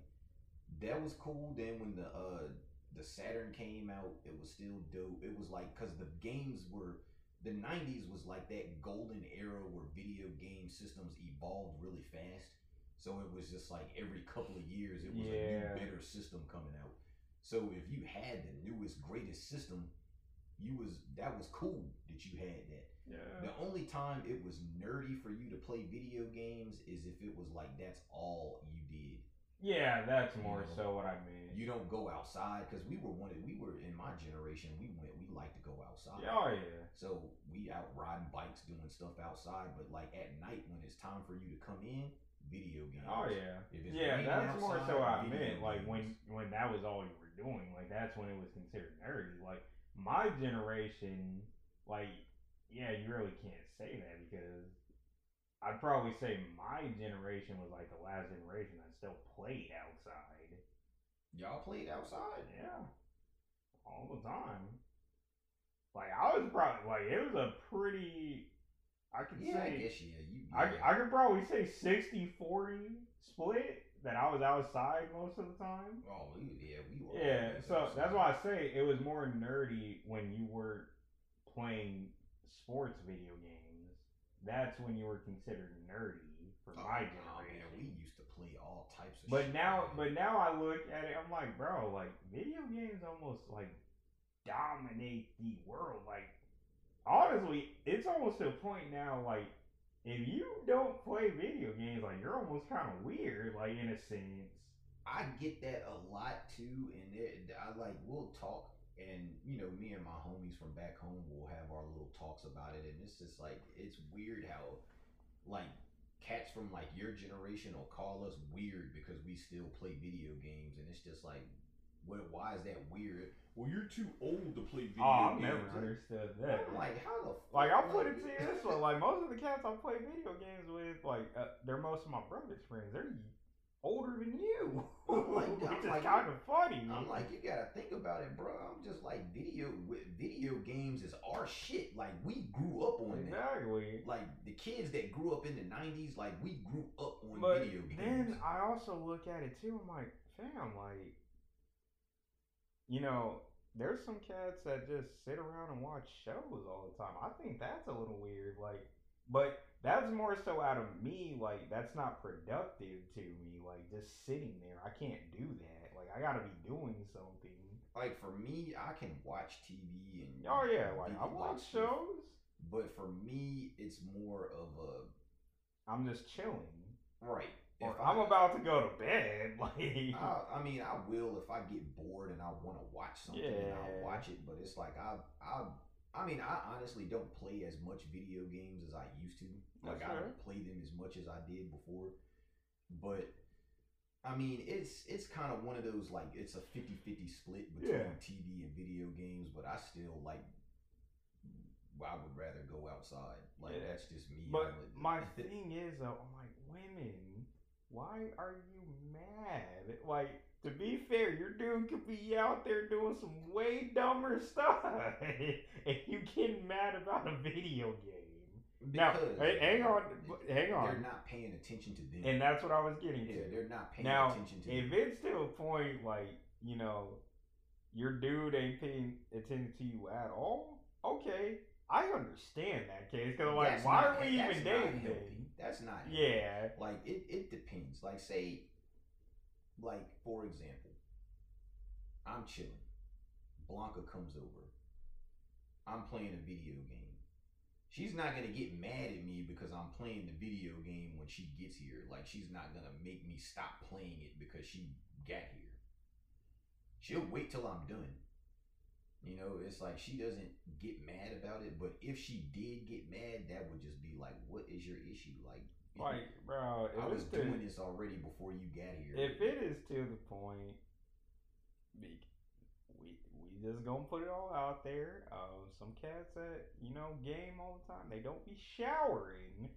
that was cool then when the uh the Saturn came out it was still dope it was like because the games were the 90s was like that golden era where video game systems evolved really fast so it was just like every couple of years it was a new better system coming out so if you had the newest, greatest system, you was that was cool that you had that. Yeah. The only time it was nerdy for you to play video games is if it was like that's all you did. Yeah, that's more You know, so what I mean. You don't go outside because we were one. We were in my generation. We went. We like to go outside. oh yeah. So we out riding bikes, doing stuff outside. But like at night when it's time for you to come in, video games. Oh yeah. Yeah, that's more so I meant. Like when when that was all you were doing, like that's when it was considered nerdy. Like my generation, like yeah, you really can't say that because I'd probably say my generation was like the last generation that still played outside. Y'all played outside. Yeah, all the time. Like I was probably like it was a pretty. I could Yeah, I say guess yeah. You. I, yeah. I could probably say 60-40 split that I was outside most of the time. Oh, we, yeah, we were. Yeah, so outside. that's why I say it was more nerdy when you were playing sports video games. That's when you were considered nerdy for Oh, my generation. man, we used to play all types of. But shit, now, man. but now I look at it, I'm like, bro, like video games almost like dominate the world. Like, honestly, it's almost to a point now, like, if you don't play video games, like, you're almost kind of weird, like, in a sense. I get that a lot too, and it, I like we'll talk, and you know, me and my homies from back home will have our little talks about it, and it's just like it's weird how, like, cats from like your generation will call us weird because we still play video games, and it's just like, what? Why is that weird? Well, you're too old to play video Oh, games. never understood that. I'm like, how the fuck? Like I'll put it to you this way: like most of the cats I play video games with, like uh, they're most of my brother's friends. They're older than you, [LAUGHS] I'm like- [LAUGHS] which I'm is like- kind of funny. I'm like, you gotta think about it, bro. I'm just like, video video games is our shit. Like, we grew up on that. exactly. Like the kids that grew up in the '90s, like we grew up on But video games. then I also look at it too. I'm like, fam, like, you know, there's some cats that just sit around and watch shows all the time. I think that's a little weird. Like, but that's more so out of me. Like, that's not productive to me. Like, just sitting there, I can't do that. Like, I gotta be doing something. like for me, I can watch TV and Oh yeah, like I watch stuff. shows. But for me, it's more of a I'm just chilling. right. Or If I'm I- about to go to bed. [LAUGHS] Like, I, I mean, I will if I get bored and I want to watch something, and I'll watch it. But it's like I, I, I mean, I honestly don't play as much video games as I used to. Oh, like That's I don't play them as much as I did before. But I mean, it's it's kind of one of those like it's a 50-50 split between Yeah. TV and video games. But I still like. I would rather go outside. Like Yeah. that's just me. But my [LAUGHS] thing is though, I'm like, women, why are you mad? Like, to be fair, your dude could be out there doing some way dumber [LAUGHS] stuff, and you getting mad about a video game. Now, because hey, hang on, hang on. They're not paying attention to them. And that's what I was getting to. Yeah, they're not paying Now, attention to if them. it's to a point like you know, your dude ain't paying attention to you at all, okay, I understand that case. Cause like, That's why not- are we that's even not dating? healthy. That's not healthy. Yeah. Like it, it depends. Like say, like for example, I'm chilling. Blanca comes over. I'm playing a video game. She's not gonna get mad at me because I'm playing the video game when she gets here. Like she's not gonna make me stop playing it because she got here. She'll wait till I'm done. You know, it's like she doesn't get mad about it, but if she did get mad, that would just be like, what is your issue? Like, Like, bro, I was to, doing this already before you got here. if it is to the point, we we just gonna put it all out there. Um, some cats that you know game all the time, they don't be showering.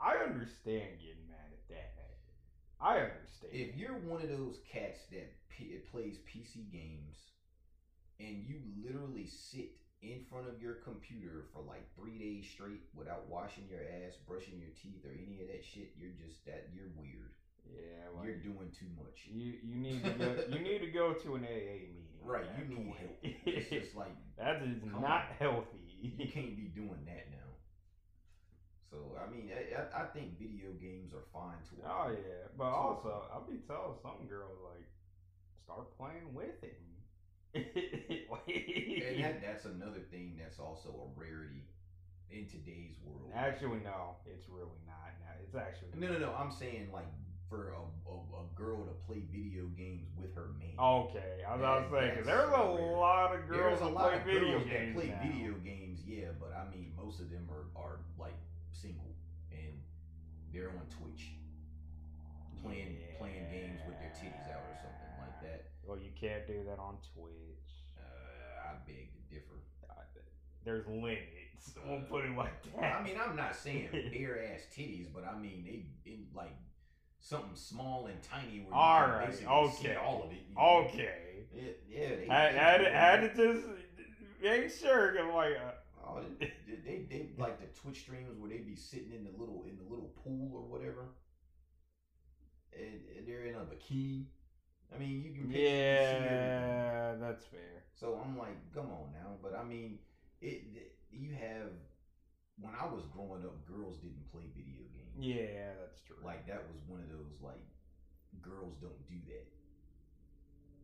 I understand getting mad at that. I understand. if you're one of those cats that p- plays PC games and you literally sit in front of your computer for like three days straight without washing your ass, brushing your teeth, or any of that shit, you're just that you're weird. yeah, like, You're doing too much. you you need to go, you need to go to an AA meeting. Right, you need point. help. It's just like [LAUGHS] that is not on. healthy. you [LAUGHS] can't be doing that now. So I mean, I, I- think video games are fine to. Oh yeah, but So- also I'll be telling some girls like start playing with him. And that, [LAUGHS] that's another thing that's also a rarity in today's world. actually, no, it's really not. No, it's actually No, no, no. I'm saying like for a, a, a girl to play video games with her man. Okay, I was, I was That- saying 'cause that's there's a so weird. lot of girls There's a that lot play of video girls games that play now. video games, yeah, but I mean most of them are, are like single and they're on Twitch playing playing games with their titties out or something like that. Well, you can't do that on Twitch. Uh, I beg to differ. There's limits. We'll put it like that. I mean, I'm not saying [LAUGHS] bare ass titties, but I mean they in like something small and tiny where you All can right, okay. all of it. you know? Okay. Yeah, yeah. They, Had, they it, had to just make sure. I'm like, uh, Oh, they, they, they, they like the Twitch streams where they be sitting in the little in the little pool or whatever, and, and they're in a bikini. I mean, you can picture- you yeah, that's fair. So I'm like, come on now. But I mean, it, it you have when I was growing up, girls didn't play video games. Yeah, that's true. Like that was one of those like girls don't do that.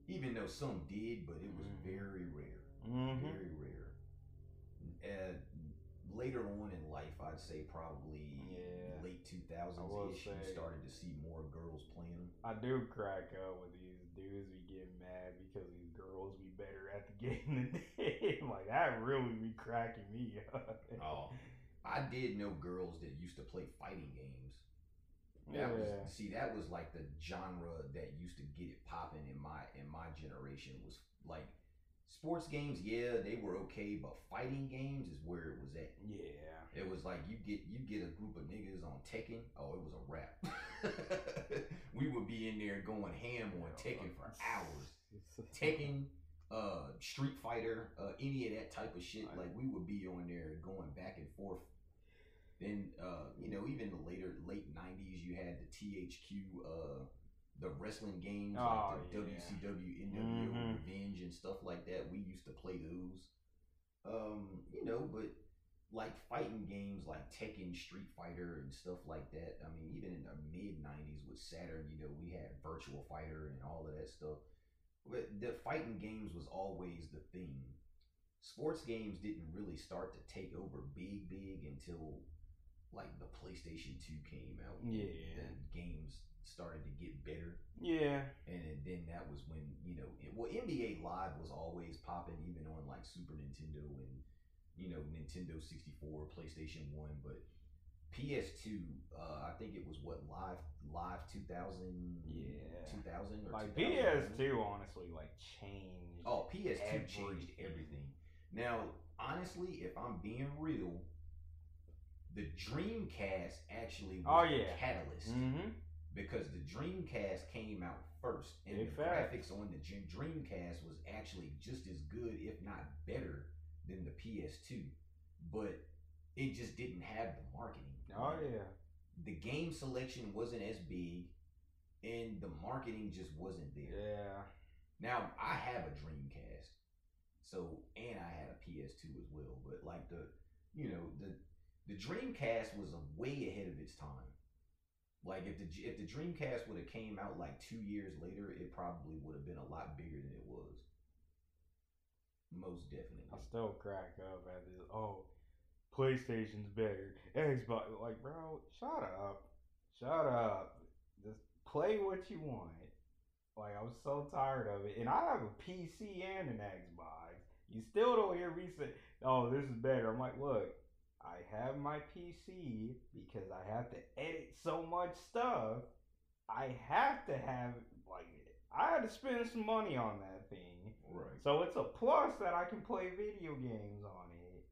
Even though some did, but it was Mhm. very rare. hmm Very rare. Uh, later on in life, I'd say probably Yeah. late two thousands ish, you started to see more girls playing them. I do crack up with these dudes be getting mad because these girls be better at the [LAUGHS] game than them. like that really be cracking me up. Oh, I [LAUGHS] did know girls that used to play fighting games. yeah. Was see, that was like the genre that used to get it popping in my in my generation was like sports games, yeah, they were okay, but fighting games is where it was at. yeah. It was like you get you get a group of niggas on Tekken, oh it was a wrap. [LAUGHS] [LAUGHS] we would be in there going ham on Tekken for hours. Tekken, uh, Street Fighter, uh, any of that type of shit. Like we would be on there going back and forth. Then, uh, you know, even the later late '90s, you had the THQ, uh, the wrestling games Oh, like the yeah. WCW, NWO, Mhm. Revenge, and stuff like that. We used to play those. Um, you know, but like fighting games like Tekken, Street Fighter, and stuff like that. I mean, even in the mid '90s with Saturn, you know, we had Virtua Fighter and all of that stuff. But the fighting games was always the thing. Sports games didn't really start to take over big, big until like the PlayStation 2 came out. Yeah. The games started to get better. Yeah. And then- then that was when, you know, it, well, NBA Live was always popping, even on like Super Nintendo and, you know, Nintendo 64, PlayStation 1. But PS2, uh, I think it was what, Live Live 2000? Yeah. 2000 or Like 2001? PS2 honestly like changed. Oh, PS2 changed Everything. everything. Now, honestly, if I'm being real, the Dreamcast actually was Oh, the yeah. catalyst Mm-hmm. Because the Dreamcast came out first, and Big the fact. graphics on the Dreamcast was actually just as good, if not better, than the PS2. But it just didn't have the marketing. Oh yeah. The game selection wasn't as big, and the marketing just wasn't there. Yeah. Now I have a Dreamcast, so and I had a PS2 as well. But like the, you know the the Dreamcast was a way ahead of its time. Like if the if the Dreamcast would have came out like two years later, it probably would have been a lot bigger than it was. Most definitely. I still crack up at this. Oh, PlayStation's better. Xbox, like, bro, shut up, shut up. Just play what you want. Like, I'm so tired of it. And I have a PC and an Xbox. You still don't hear me say, "Oh, this is better." I'm like, look, I have my PC because I have to edit so much stuff. I have to have like I had to spend some money on that thing. Right. So it's a plus that I can play video games on it.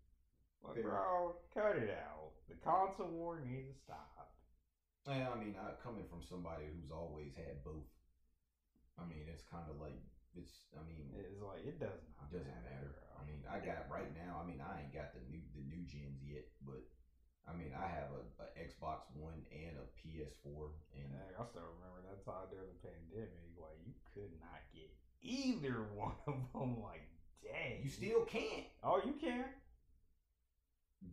But bro, cut it out. The console war needs to stop. Yeah, I mean, I, coming from somebody who's always had both, I mean, it's kind of like it's. I mean, It's like it doesn't It doesn't matter. I mean, I got right now. I mean, I ain't got the new gens yet, but I mean, I have a, a Xbox One and a PS4, and I still remember that time during the pandemic. Like you could not get either [LAUGHS] one of them. Like dang, you still can't. Oh, you can.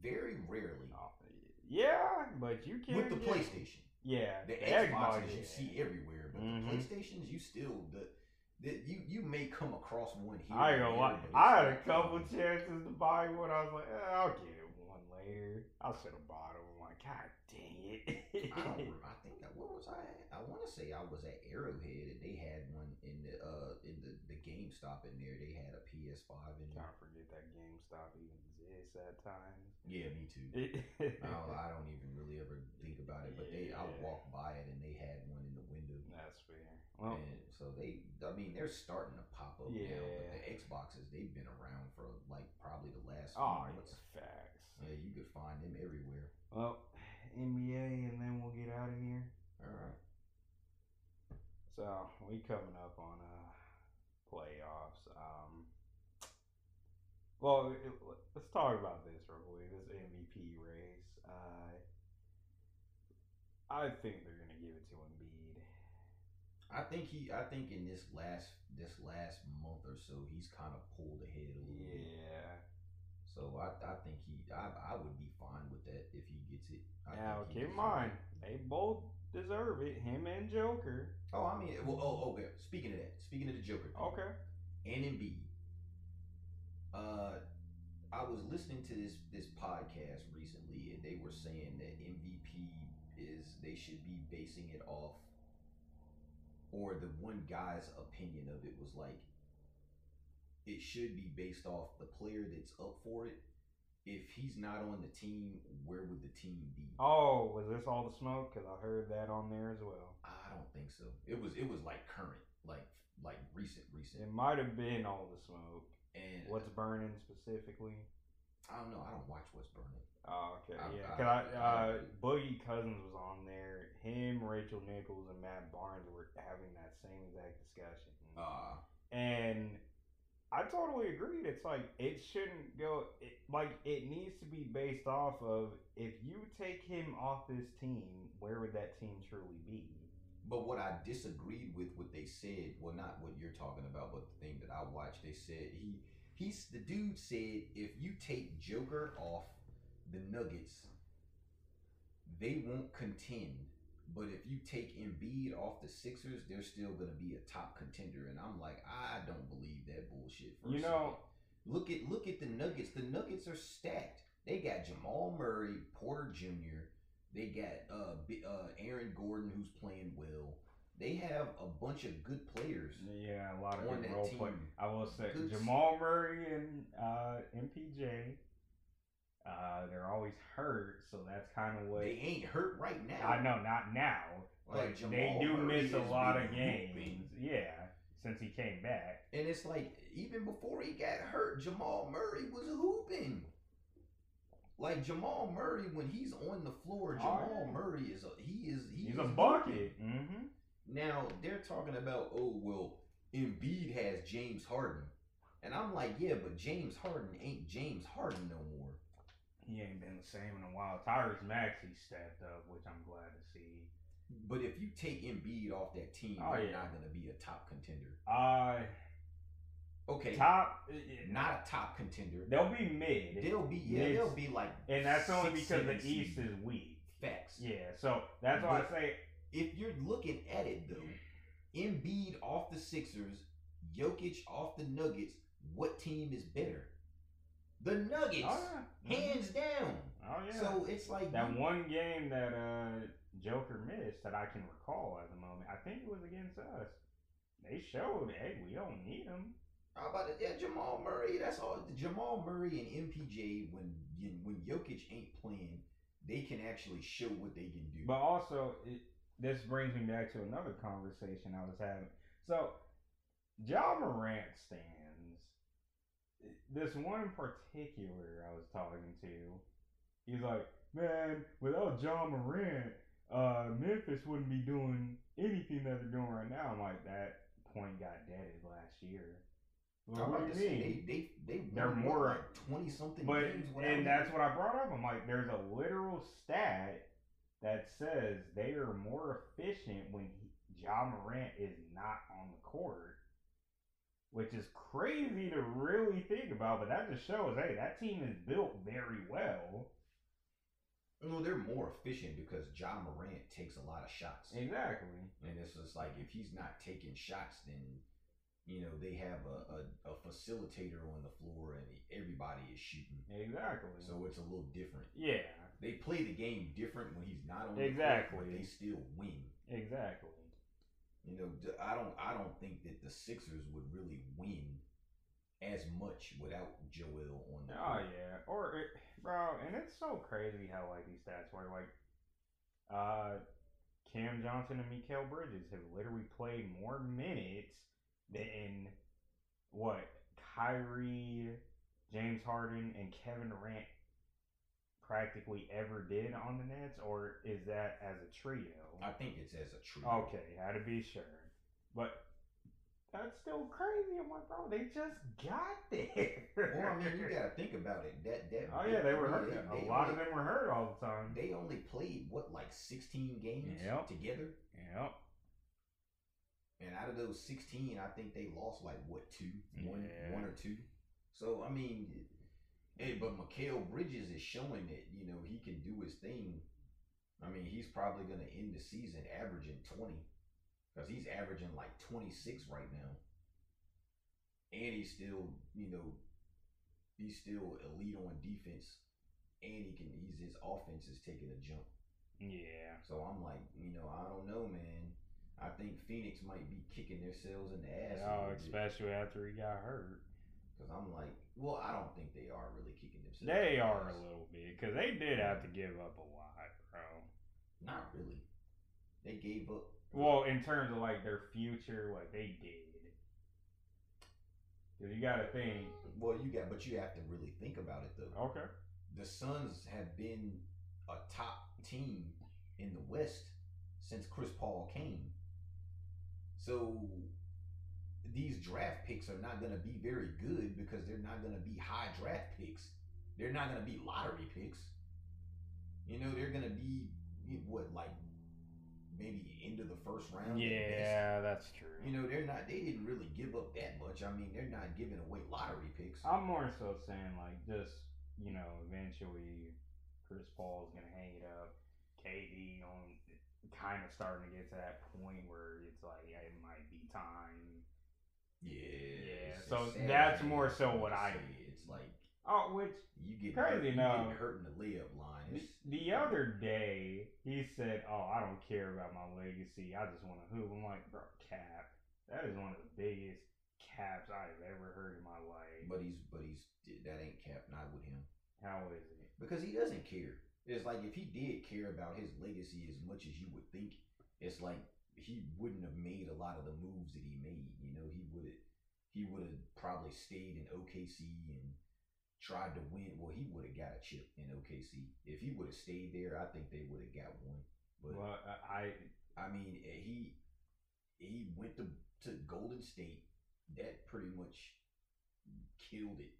Very rarely Oh, yeah, but you can with the get- PlayStation. Yeah, The, the Xboxes Xbox, you see everywhere, but Mhm. the PlayStations you still the. That you you may come across one here. I ain't and gonna lie. I had a couple chances to buy one. I was like, eh, I'll get it later. I should have bought. I'm like, God dang it. I don't. [LAUGHS] Remember, I think that what was I? At? I want to say I was at Arrowhead and they had one in the uh in the the GameStop in there. They had a PS5 in there. to forget that GameStop even exists at times. Yeah, me too. [LAUGHS] I don't, I don't even really ever think about it, but they I Yeah. walked by it and they had one in the window. That's fair. Well, And so they, I mean, they're starting to pop up now. But the Xboxes, they've been around for like probably the last few oh, months. yeah, Yeah, you could find them everywhere. Well, NBA, and then we'll get out of here. All right. So we coming up on uh playoffs. Um, Well, it, let's talk about this real quick. This MVP race. Uh, I think they're gonna give it to Embiid. I think he. I think in this last this last month or so, he's kind of pulled ahead a little bit. So I, I think he. I, I would be fine with that if he gets it. I Now keep in mind, they both deserve it. Him and Joker. Oh, I mean, well, oh, okay. Speaking of that, speaking of the Joker, thing, Okay. and Embiid. Uh, I was listening to this this podcast recently, and they were saying that MVP is they should be basing it off, or the one guy's opinion of it was like, it should be based off the player that's up for it. If he's not on the team, where would the team be? Oh, was this all the smoke? Because I heard that on there as well. I don't think so. It was it was like current, like like recent, recent. It might have been all the smoke. And What's burning specifically? I don't know. I don't watch what's burning. Oh, okay, I- yeah. I- Cause I, I uh. Boogie Cousins was on there. Him, Rachel Nichols, and Matt Barnes were having that same exact discussion. Uh, and I totally agreed. It's like it shouldn't go. It, like it needs to be based off of if you take him off this team, where would that team truly be? but what I disagreed with what they said, well, not what you're talking about, but the thing that I watched, they said he he's the dude said if you take Joker off the Nuggets, they won't contend. But if you take Embiid off the Sixers, they're still going to be a top contender. And I'm like, I don't believe that bullshit. For You know- look at look at the Nuggets. The Nuggets are stacked. They got Jamal Murray, Porter Jr. They got uh, uh Aaron Gordon, who's playing well. They have a bunch of good players. Yeah, a lot of good role team. play. I will say Good Jamal Murray and uh, MPJ. Uh, they're always hurt, so that's kind of what They ain't hurt right now. I know. Not now, Like, but they do miss a lot of games. hooping. Yeah, since he came back. And it's like even before he got hurt, Jamal Murray was hooping. Like Jamal Murray, when he's on the floor, Oh, Jamal. Murray is a, he is he He's is a bucket. Mm-hmm. Now they're talking about, oh well, Embiid has James Harden, and I'm like, yeah, but James Harden ain't James Harden no more. He ain't been the same in a while. Tyrese Maxey stepped up, which I'm glad to see. But if you take Embiid off that team, Oh, they're yeah. not going to be a top contender. Uh, Okay, top. not a top contender. They'll be mid, They'll be yeah, Mid- they'll be like, and that's only because the East is weak. facts. Yeah, so that's why I say If you're looking at it though, Embiid off the Sixers, Jokic off the Nuggets, what team is better? The Nuggets, Oh yeah. hands down. Oh yeah. So it's like that you- one game that uh Joker missed that I can recall at the moment, I think it was against us. They showed, hey, we don't need him. How about it? Yeah, Jamal Murray. That's all. Jamal Murray and MPJ when when Jokic ain't playing, they can actually show what they can do. But also, it, this brings me back to another conversation I was having. So, Ja Morant stands. This one in particular I was talking to, he's like, man, without Ja Morant, uh, Memphis wouldn't be doing anything that they're doing right now. I'm like, that point got deaded last year. Well, I'm what about do you mean? they they they They're more- like twenty something But games. without and that's what I brought up. I'm like, there's a literal stat that says they are more efficient when Ja Morant is not on the court, which is crazy to really think about. But that just shows, hey, that team is built very well. No, they're more efficient because Ja Morant takes a lot of shots. Exactly. And it's just like if he's not taking shots, then you know they have a, a, a facilitator on the floor and everybody is shooting. Exactly. So it's a little different. yeah. They play the game different when he's not on the Exactly. court, but they still win. Exactly. You know, I don't I don't think that the Sixers would really win as much without Joel on the Oh court. yeah, or it, bro, and it's so crazy how like these stats work. Like, uh, Cam Johnson and Mikal Bridges have literally played more minutes than what Kyrie, James Harden, and Kevin Durant practically ever did on the Nets, or is that as a trio? I think it's as a trio. Okay, had to be sure. But that's still crazy. I'm like, bro, they just got [LAUGHS] there. Well, I mean, you gotta think about it. That that. Oh yeah, they were hurt. They, a they lot of them were hurt all the time. They only played what like sixteen games Yep. together, Yep. and out of those sixteen, I think they lost like what two, one, Yeah. one or two. So I mean, hey, but Mikal Bridges is showing that you know he can do his thing. I mean, he's probably gonna end the season averaging twenty, because he's averaging like twenty six right now, and he's still you know he's still elite on defense, and he can he's his offense is taking a jump. Yeah. So I'm like, you know, I don't know, man. I think Phoenix might be kicking themselves in the ass. Oh, especially after he got hurt. Because I'm like, well, I don't think they are really kicking themselves. They the are a little bit because they did have to mm. give up a lot, bro. Not really. They gave up. Well, in terms of like their future, like they did. Because you got to think. Well, you got, but you have to really think about it though. Okay. The Suns have been a top team in the West since Chris Paul came. So these draft picks are not going to be very good because they're not going to be high draft picks. They're not going to be lottery picks. You know, they're going to be what like maybe end of the first round. Yeah, that's true. You know, they're not. They didn't really give up that much. I mean, they're not giving away lottery picks. I'm more so saying like just you know eventually Chris Paul's gonna hang it up. KD on kind of starting to get to that point where it's like yeah, it might be time. Yeah. Yeah, so that's more so what I- It's like Oh, which you get Crazy hurt, you enough. get hurt in the layup line. the, the other day he said, "Oh, I don't care about my legacy. I just want to hoop." I'm like, bro, cap. That is one of the biggest caps I've ever heard in my life. but he's but he's that ain't cap not with him How is it? because he doesn't care. It's like if he did care about his legacy as much as you would think, it's like he wouldn't have made a lot of the moves that he made. You know, he would he would have probably stayed in OKC and tried to win. Well, he would have got a chip in OKC if he would have stayed there. I think they would have got one. But Well, I, I mean, eh, he he went to to Golden State. That pretty much killed it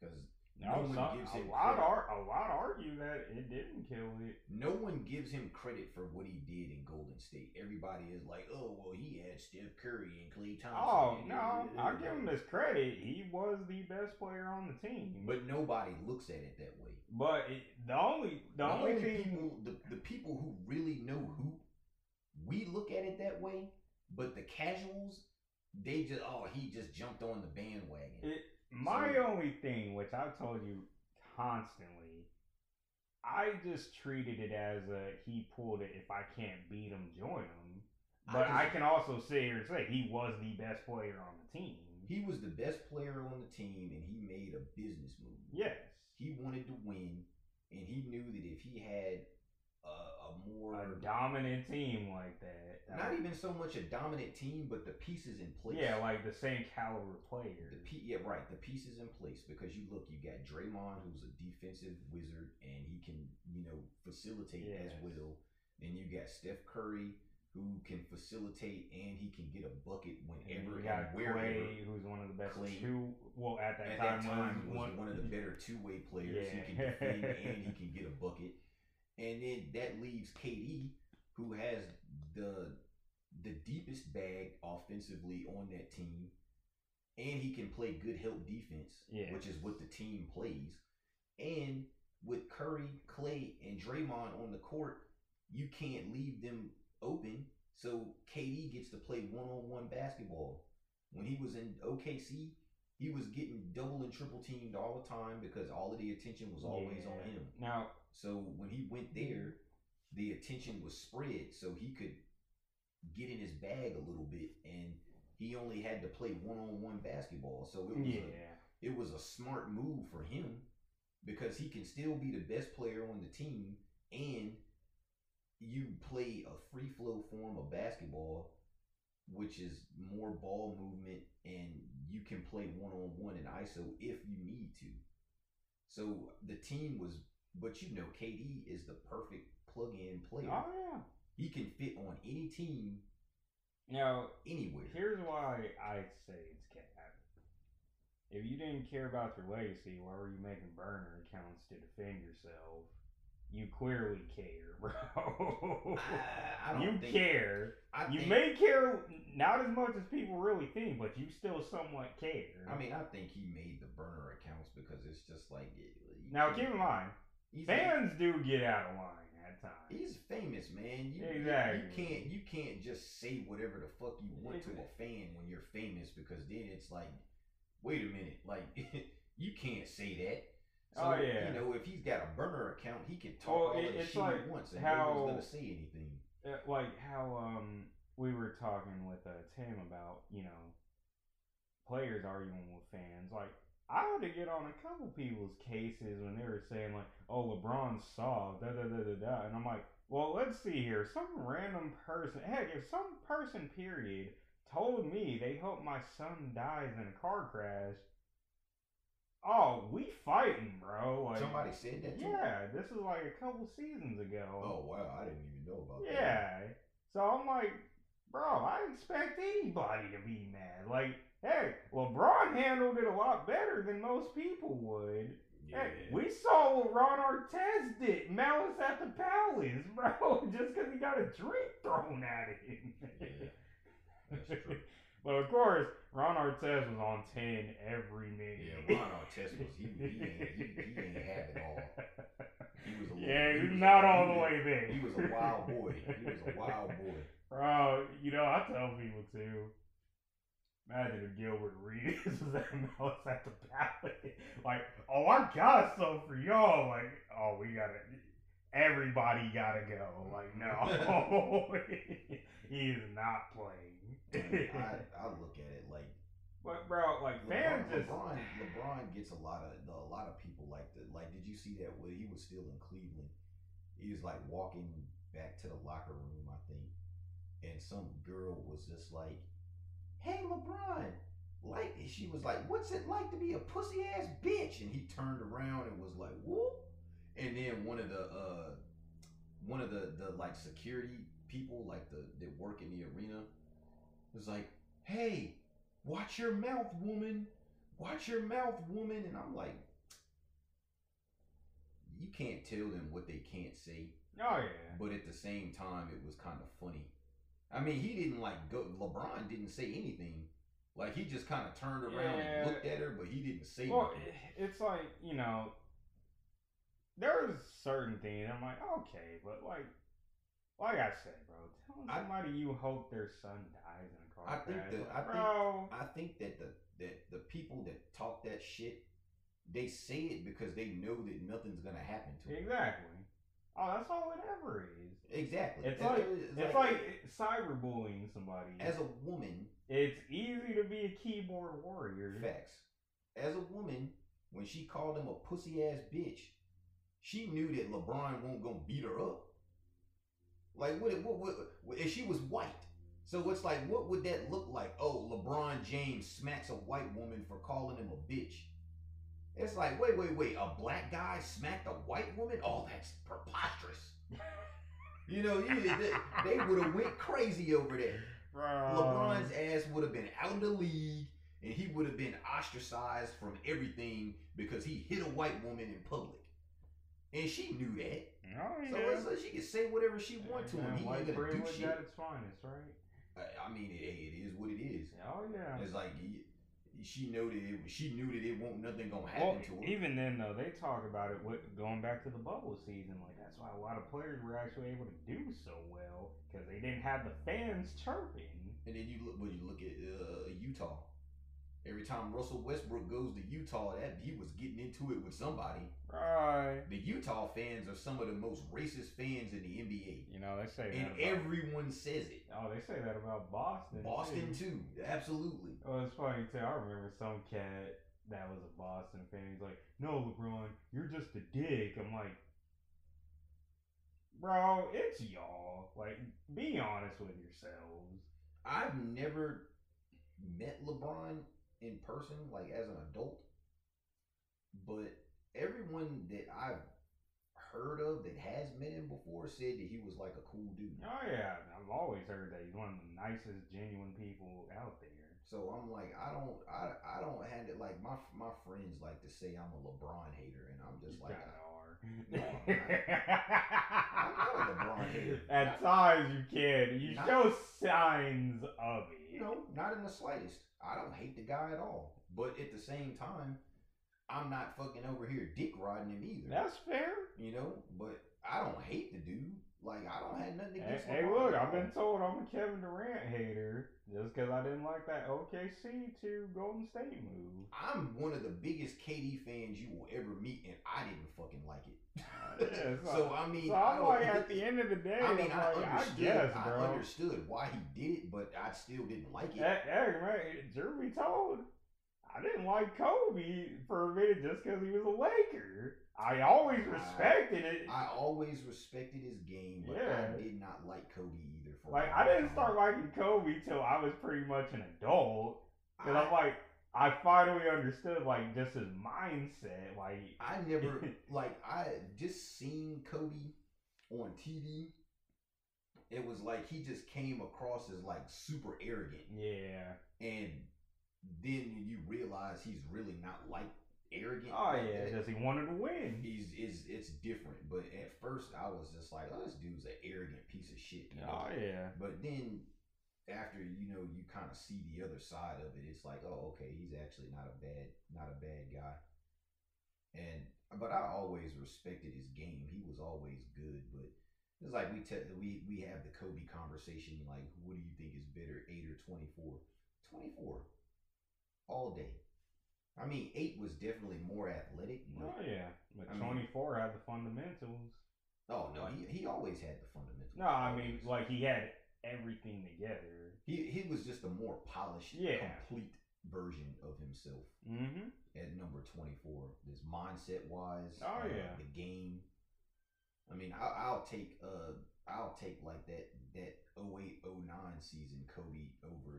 because No, No one gives a him lot credit. are a lot argue that it didn't kill it. no one gives him credit for what he did in Golden State. Everybody is like, "Oh, well, he had Steph Curry and Klay Thompson." Oh and- no, I'll give him his credit. He was the best player on the team. But nobody looks at it that way. But it, the only the, only, thing people, the, the people who really know who we look at it that way. But the casuals, they just, oh, he just jumped on the bandwagon. it, my So- only thing, which I've told you constantly, I just treated it as a he pulled it. If I can't beat him, join him. But I, just- can also sit here and say he was the best player on the team. He was the best player on the team, and he made a business move. yes, He wanted to win, and he knew that if he had a, a more a dominant team like that. not even so much a dominant team, but the pieces in place. Yeah, like the same caliber player. the pe- yeah, right. The pieces in place because you look, you got Draymond, who's a defensive wizard, and he can you know facilitate as Yes. well. Then you got Steph Curry, who can facilitate and he can get a bucket And whenever got and wherever. Klay, who's one of the best Klay. two. Well, at that At time, that time, was one, one of the [LAUGHS] better two way players. He can defend [LAUGHS] and he can get a bucket. And then that leaves KD, who has the the deepest bag offensively on that team, and he can play good help defense, Yes. which is what the team plays. And with Curry, Klay, and Draymond on the court, you can't leave them open. So KD gets to play one on one basketball. When he was in OKC, he was getting double and triple teamed all the time because all of the attention was always on him. Now, So when he went there, the attention was spread so he could get in his bag a little bit and he only had to play one on one basketball. So it was yeah, a, it was a smart move for him because he can still be the best player on the team and you play a free flow form of basketball which is more ball movement and you can play one on one in ISO if you need to. So the team was but you know KD is the perfect plug in player. oh yeah, He can fit on any team Now, anywhere. here's why I say it's cap. If you didn't care about your legacy, why were you making burner accounts to defend yourself? You clearly care, [LAUGHS] bro. I, I you care. I You think, may care not as much as people really think, but you still somewhat care. I mean, I think he made the burner accounts because it's just like now keep in mind, he's fans do get out of line at times. He's famous, man. You, you- Exactly. You, can't you can't just say whatever the fuck you want to a fan when you're famous because then it's like, wait a minute, like [LAUGHS] you can't say that. So, Oh, yeah. You know, if he's got a burner account, he can talk all it- the shit like he wants, and how- no one's gonna say anything. Uh, like how um we were talking with uh, Tim about you know players arguing with fans. Like I had to get on a couple people's cases when they were saying like, "Oh, LeBron saw da da da da da, and I'm like, well, let's see here. Some random person, heck, if some person, period, told me they hope my son dies in a car crash. Oh, we fighting, bro. Like, Somebody said that. Yeah, this is like a couple seasons ago. Oh wow, I didn't even know about that. Yeah. So I'm like, bro, I expect anybody to be mad. Like, hey, LeBron handled it a lot better than most people would. Yeah. Hey, we saw what Ron Artest did, malice at the palace, [LAUGHS] bro, just because he got a drink thrown at him. Yeah, that's [LAUGHS] true. but of course, Ron Artest was on 10 every minute. Yeah, [LAUGHS] Ron Artest was he, he, ain't, he, he ain't have it all. He was a little, Yeah, he was not a, all he the way there. He was a wild boy. He was a wild boy. Bro, you know, I tell people too. Imagine if Gilbert Arenas was at at the Palace. Like, oh, I got some for y'all. Like, oh, we gotta, everybody gotta go. Like, no, [LAUGHS] he is not playing. I, [LAUGHS] I look at it like but bro, like LeBron, just LeBron, LeBron gets a lot of a lot of people like the like. Did you see that when he was still in Cleveland? He was like walking back to the locker room, I think, and some girl was just like, "Hey, LeBron." Like she was like, "What's it like to be a pussy ass bitch?" And he turned around and was like, "Whoop!" And then one of the uh, one of the the like security people, like the that work in the arena, was like, "Hey, watch your mouth, woman. Watch your mouth, woman." And I'm like, you can't tell them what they can't say, oh yeah, but at the same time, it was kind of funny. I mean, he didn't like go. LeBron didn't say anything. Like he just kind of turned around Yeah. and looked at her, but he didn't say well, nothing. it's like you know, there's certain things I'm like, okay, but like, like I said, bro, telling I- somebody you hope their son dies in a car I think crash, that- like, I think- bro, I think that the that the people that talk that shit, they say it because they know that nothing's gonna happen to them. exactly. Oh, that's all it ever is. Exactly. It's That's- like it's like cyberbullying somebody. as a woman, it's easy to be a keyboard warrior. facts. As a woman, when she called him a pussy ass bitch, she knew that LeBron won't gonna beat her up. Like what? What? What? what if she was white? So it's like, what would that look like? Oh, LeBron James smacks a white woman for calling him a bitch. It's like, wait, wait, wait. A black guy smacked a white woman? Oh, that's preposterous. You know, you, they, they would have went crazy over that. Bro. LeBron's ass would have been out of the league, and he would have been ostracized from everything because he hit a white woman in public, and she knew that. Oh yeah. so she can say whatever she wants to him. He ain't gonna do shit. at its finest, right? I, mean, it, it is what it is. Oh yeah. It's like she know that it, she knew that it won't nothing gonna Well, happen to her. even then though, they talk about it with, going back to the bubble season. Like that's why a lot of players were actually able to do so well because they didn't have the fans chirping. And then you look, when you look at uh, Utah. Every time Russell Westbrook goes to Utah, that he was getting into it with somebody. Right. The Utah fans are some of the most racist fans in the NBA. You know they say and everyone says it. oh they say that about Boston. Boston too. too, absolutely. Oh, it's funny too. I remember some cat that was a Boston fan. He's like, "No, LeBron, you're just a dick." I'm like, "Bro, it's y'all. Like, be honest with yourselves." I've never met LeBron in person, like as an adult, but everyone that I've heard of that has met him before said that he was like a cool dude. Oh yeah, I've always heard that he's one of the nicest, genuine people out there. So I'm like, I don't, I, I don't have it. Like my my friends like to say I'm a LeBron hater, and I'm just You like, kinda are. No, [LAUGHS] I'm not a LeBron hater. At times you can. You Not- show signs of it. No, not in the slightest. I don't hate the guy at all. But at the same time, I'm not fucking over here dick riding him either. That's fair. you know, but I don't hate the dude. Like I don't have nothing Hey, against. hey, LeBron look, I've been told I'm a Kevin Durant hater just because I didn't like that OKC to Golden State move. I'm one of the biggest KD fans you will ever meet, and I didn't fucking like it. [LAUGHS] Yeah, [LAUGHS] so, I mean, so I I'm don't- like, at [LAUGHS] the end of the day, I mean, I'm like, understood. guess, I understood why he did it, but I still didn't like it. Hey, hey, man, be told, I didn't like Kobe for a minute just because he was a Laker. I always I- respected it. I always respected his game, but Yeah. I did not like Kobe either. For like, I didn't time. start liking Kobe till I was pretty much an adult. Because I, I'm like, I finally understood, like, just his mindset. Like, I never [LAUGHS] like I just seen Kobe on TV. It was like he just came across as like super arrogant, yeah. and then you realize he's really not like arrogant. Oh, like yeah, because he wanted to win. He's is it's different, but at first I was just like, oh, this dude's an arrogant piece of shit. you know? Oh, yeah. But then after you know you kind of see the other side of it, it's like, oh, okay, he's actually not a bad not a bad guy. And but I always respected his game. He was always good, but it's like we te- we we have the Kobe conversation. Like, what do you think is better, eight or twenty four? Twenty four, all day. I mean, eight was definitely more athletic. Oh, yeah. But I 24 had the fundamentals. oh no, he he always had the fundamentals. No, I mean, Always. like, he had everything together. He he was just a more polished, Yeah. complete version of himself Mm-hmm. at number twenty four. This mindset wise, Oh, yeah. the game. I mean, I, I'll take uh, I'll take like that that 08, 09 season Kobe over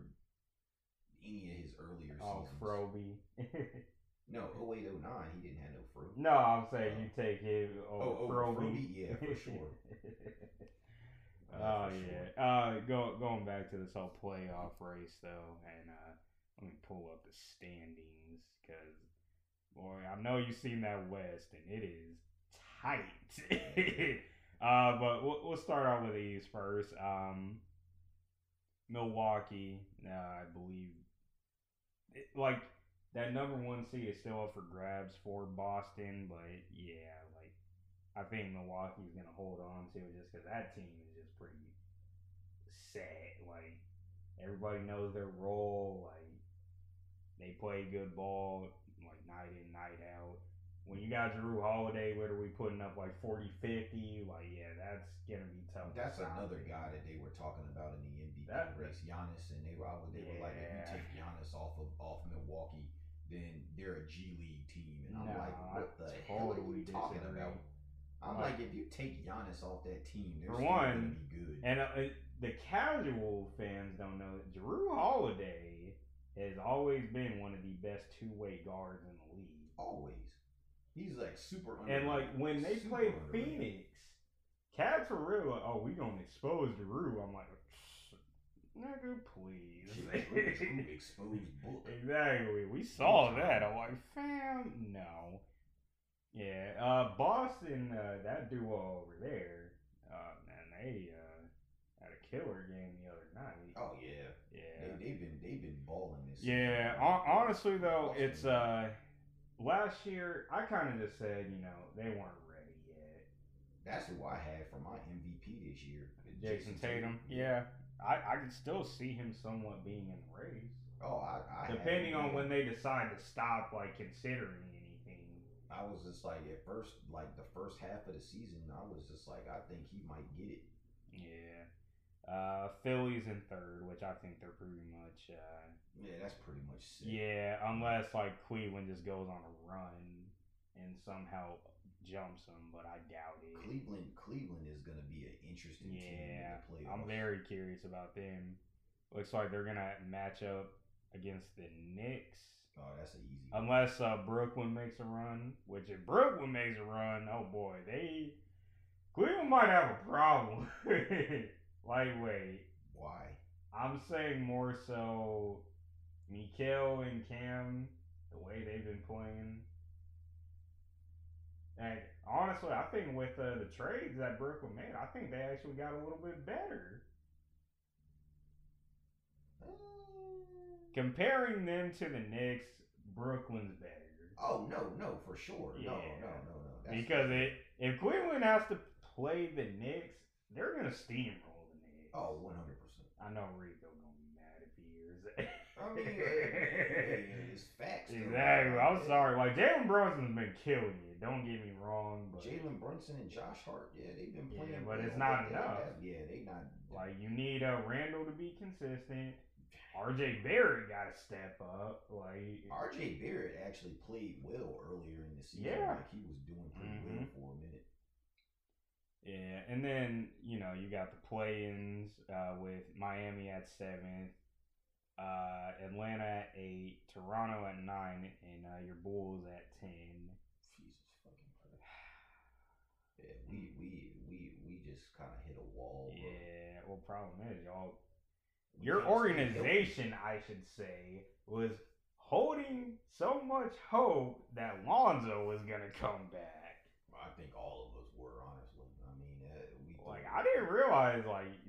any of his earlier Oh, seasons. Froby. No, [LAUGHS] 08, 09, he didn't have no Fro. no, I'm saying you take him over Oh, over Froby. Froby? Yeah, for [LAUGHS] sure. Oh Uh, for yeah. sure. Uh, go, going back to this whole playoff race though, and uh, let me pull up the standings because boy, I know you've seen that West, and it is tight. [LAUGHS] uh, but we'll, we'll start out with these first. Um, Milwaukee, uh, I believe, it, like that number one seed is still up for grabs for Boston, but yeah, like I think Milwaukee's gonna hold on to it just because that team is just pretty set. Like everybody knows their role. Like they play good ball, like night in, night out. When you got Jrue Holiday literally putting up like 40, 50, like yeah, that's gonna be tough. That's stop another guy that they were talking about in the That- race, Giannis, and they were I they were like, if you take Giannis off of off Milwaukee, then they're a G League team, and I'm like, what the hell are you talking disagree. about? I'm Like- like, if you take Giannis off that team, they're For one, gonna be good. And uh, the casual fans don't know that Jrue Holiday has always been one of the best two way guards in the league. Always, he's like super. And like when they Super played underrated. Phoenix, cats were really like, "Oh, we gonna expose Jrue." I'm like, "Nigga, please." Shit, Jrue- Jrue exposed book. exactly. We saw that. I'm like, "Fam, no." Yeah, uh, Boston, uh, that duo over there, uh, man, they uh, had a killer game the other night. Oh yeah, Yeah. they, they've been they've been balling this. Yeah, season. honestly though, Boston. it's uh last year I kind of just said, you know, they weren't ready yet. That's who I had for my MVP this year. Jayson Tatum, yeah. I I can still see him somewhat being in the race. Oh, I, I Depending on when they decide to stop like considering anything. I was just like at first, like the first half of the season, I was just like, I think he might get it. Yeah. Uh Phillies in third, which I think they're pretty much uh Yeah, that's pretty much sick. yeah, unless like Cleveland just goes on a run and somehow jumps them, but I doubt it. Cleveland, Cleveland is gonna be an interesting team in Yeah, the playoffs. I'm very curious about them. Looks like they're gonna match up against the Knicks, Oh, that's an easy. unless uh, Brooklyn makes a run. Which if Brooklyn makes a run, oh boy, they Cleveland might have a problem. [LAUGHS] Lightweight. Why? I'm saying more so Mikal and Cam, the way they've been playing. And honestly, I think with uh, the trades that Brooklyn made, I think they actually got a little bit better. Uh, Comparing them to the Knicks, Brooklyn's better. oh no, no, for sure. No, no, no, no. That's Because it, if Cleveland has to play the Knicks, they're gonna steamroll the Knicks. Oh, 100 percent. I know Rico gonna be mad if he hears that. I mean, hey, hey, it's facts. though. exactly. I'm sorry. Like Jalen Brunson's been killing you. Don't get me wrong, but Jalen Brunson and Josh Hart, yeah, they've been playing, Yeah, but it's not enough. Yeah, they not. like you need uh, Randle to be consistent. RJ Barrett got to step up. Like RJ Barrett actually played well earlier in the season. Yeah. Like he was doing pretty well Mhm. for a minute. Yeah, and then you know you got the play-ins uh, with Miami at seventh, uh, Atlanta at eight, Toronto at nine, and uh, your Bulls at ten. Jesus fucking Christ. Yeah, we we we we just kind of hit a wall. bro. Yeah, well, problem is y'all, We your can't stay healthy. organization, I should say, was holding so much hope that Lonzo was gonna come back. I think all of us were honestly. I mean, uh, we Like I didn't realize like your I didn't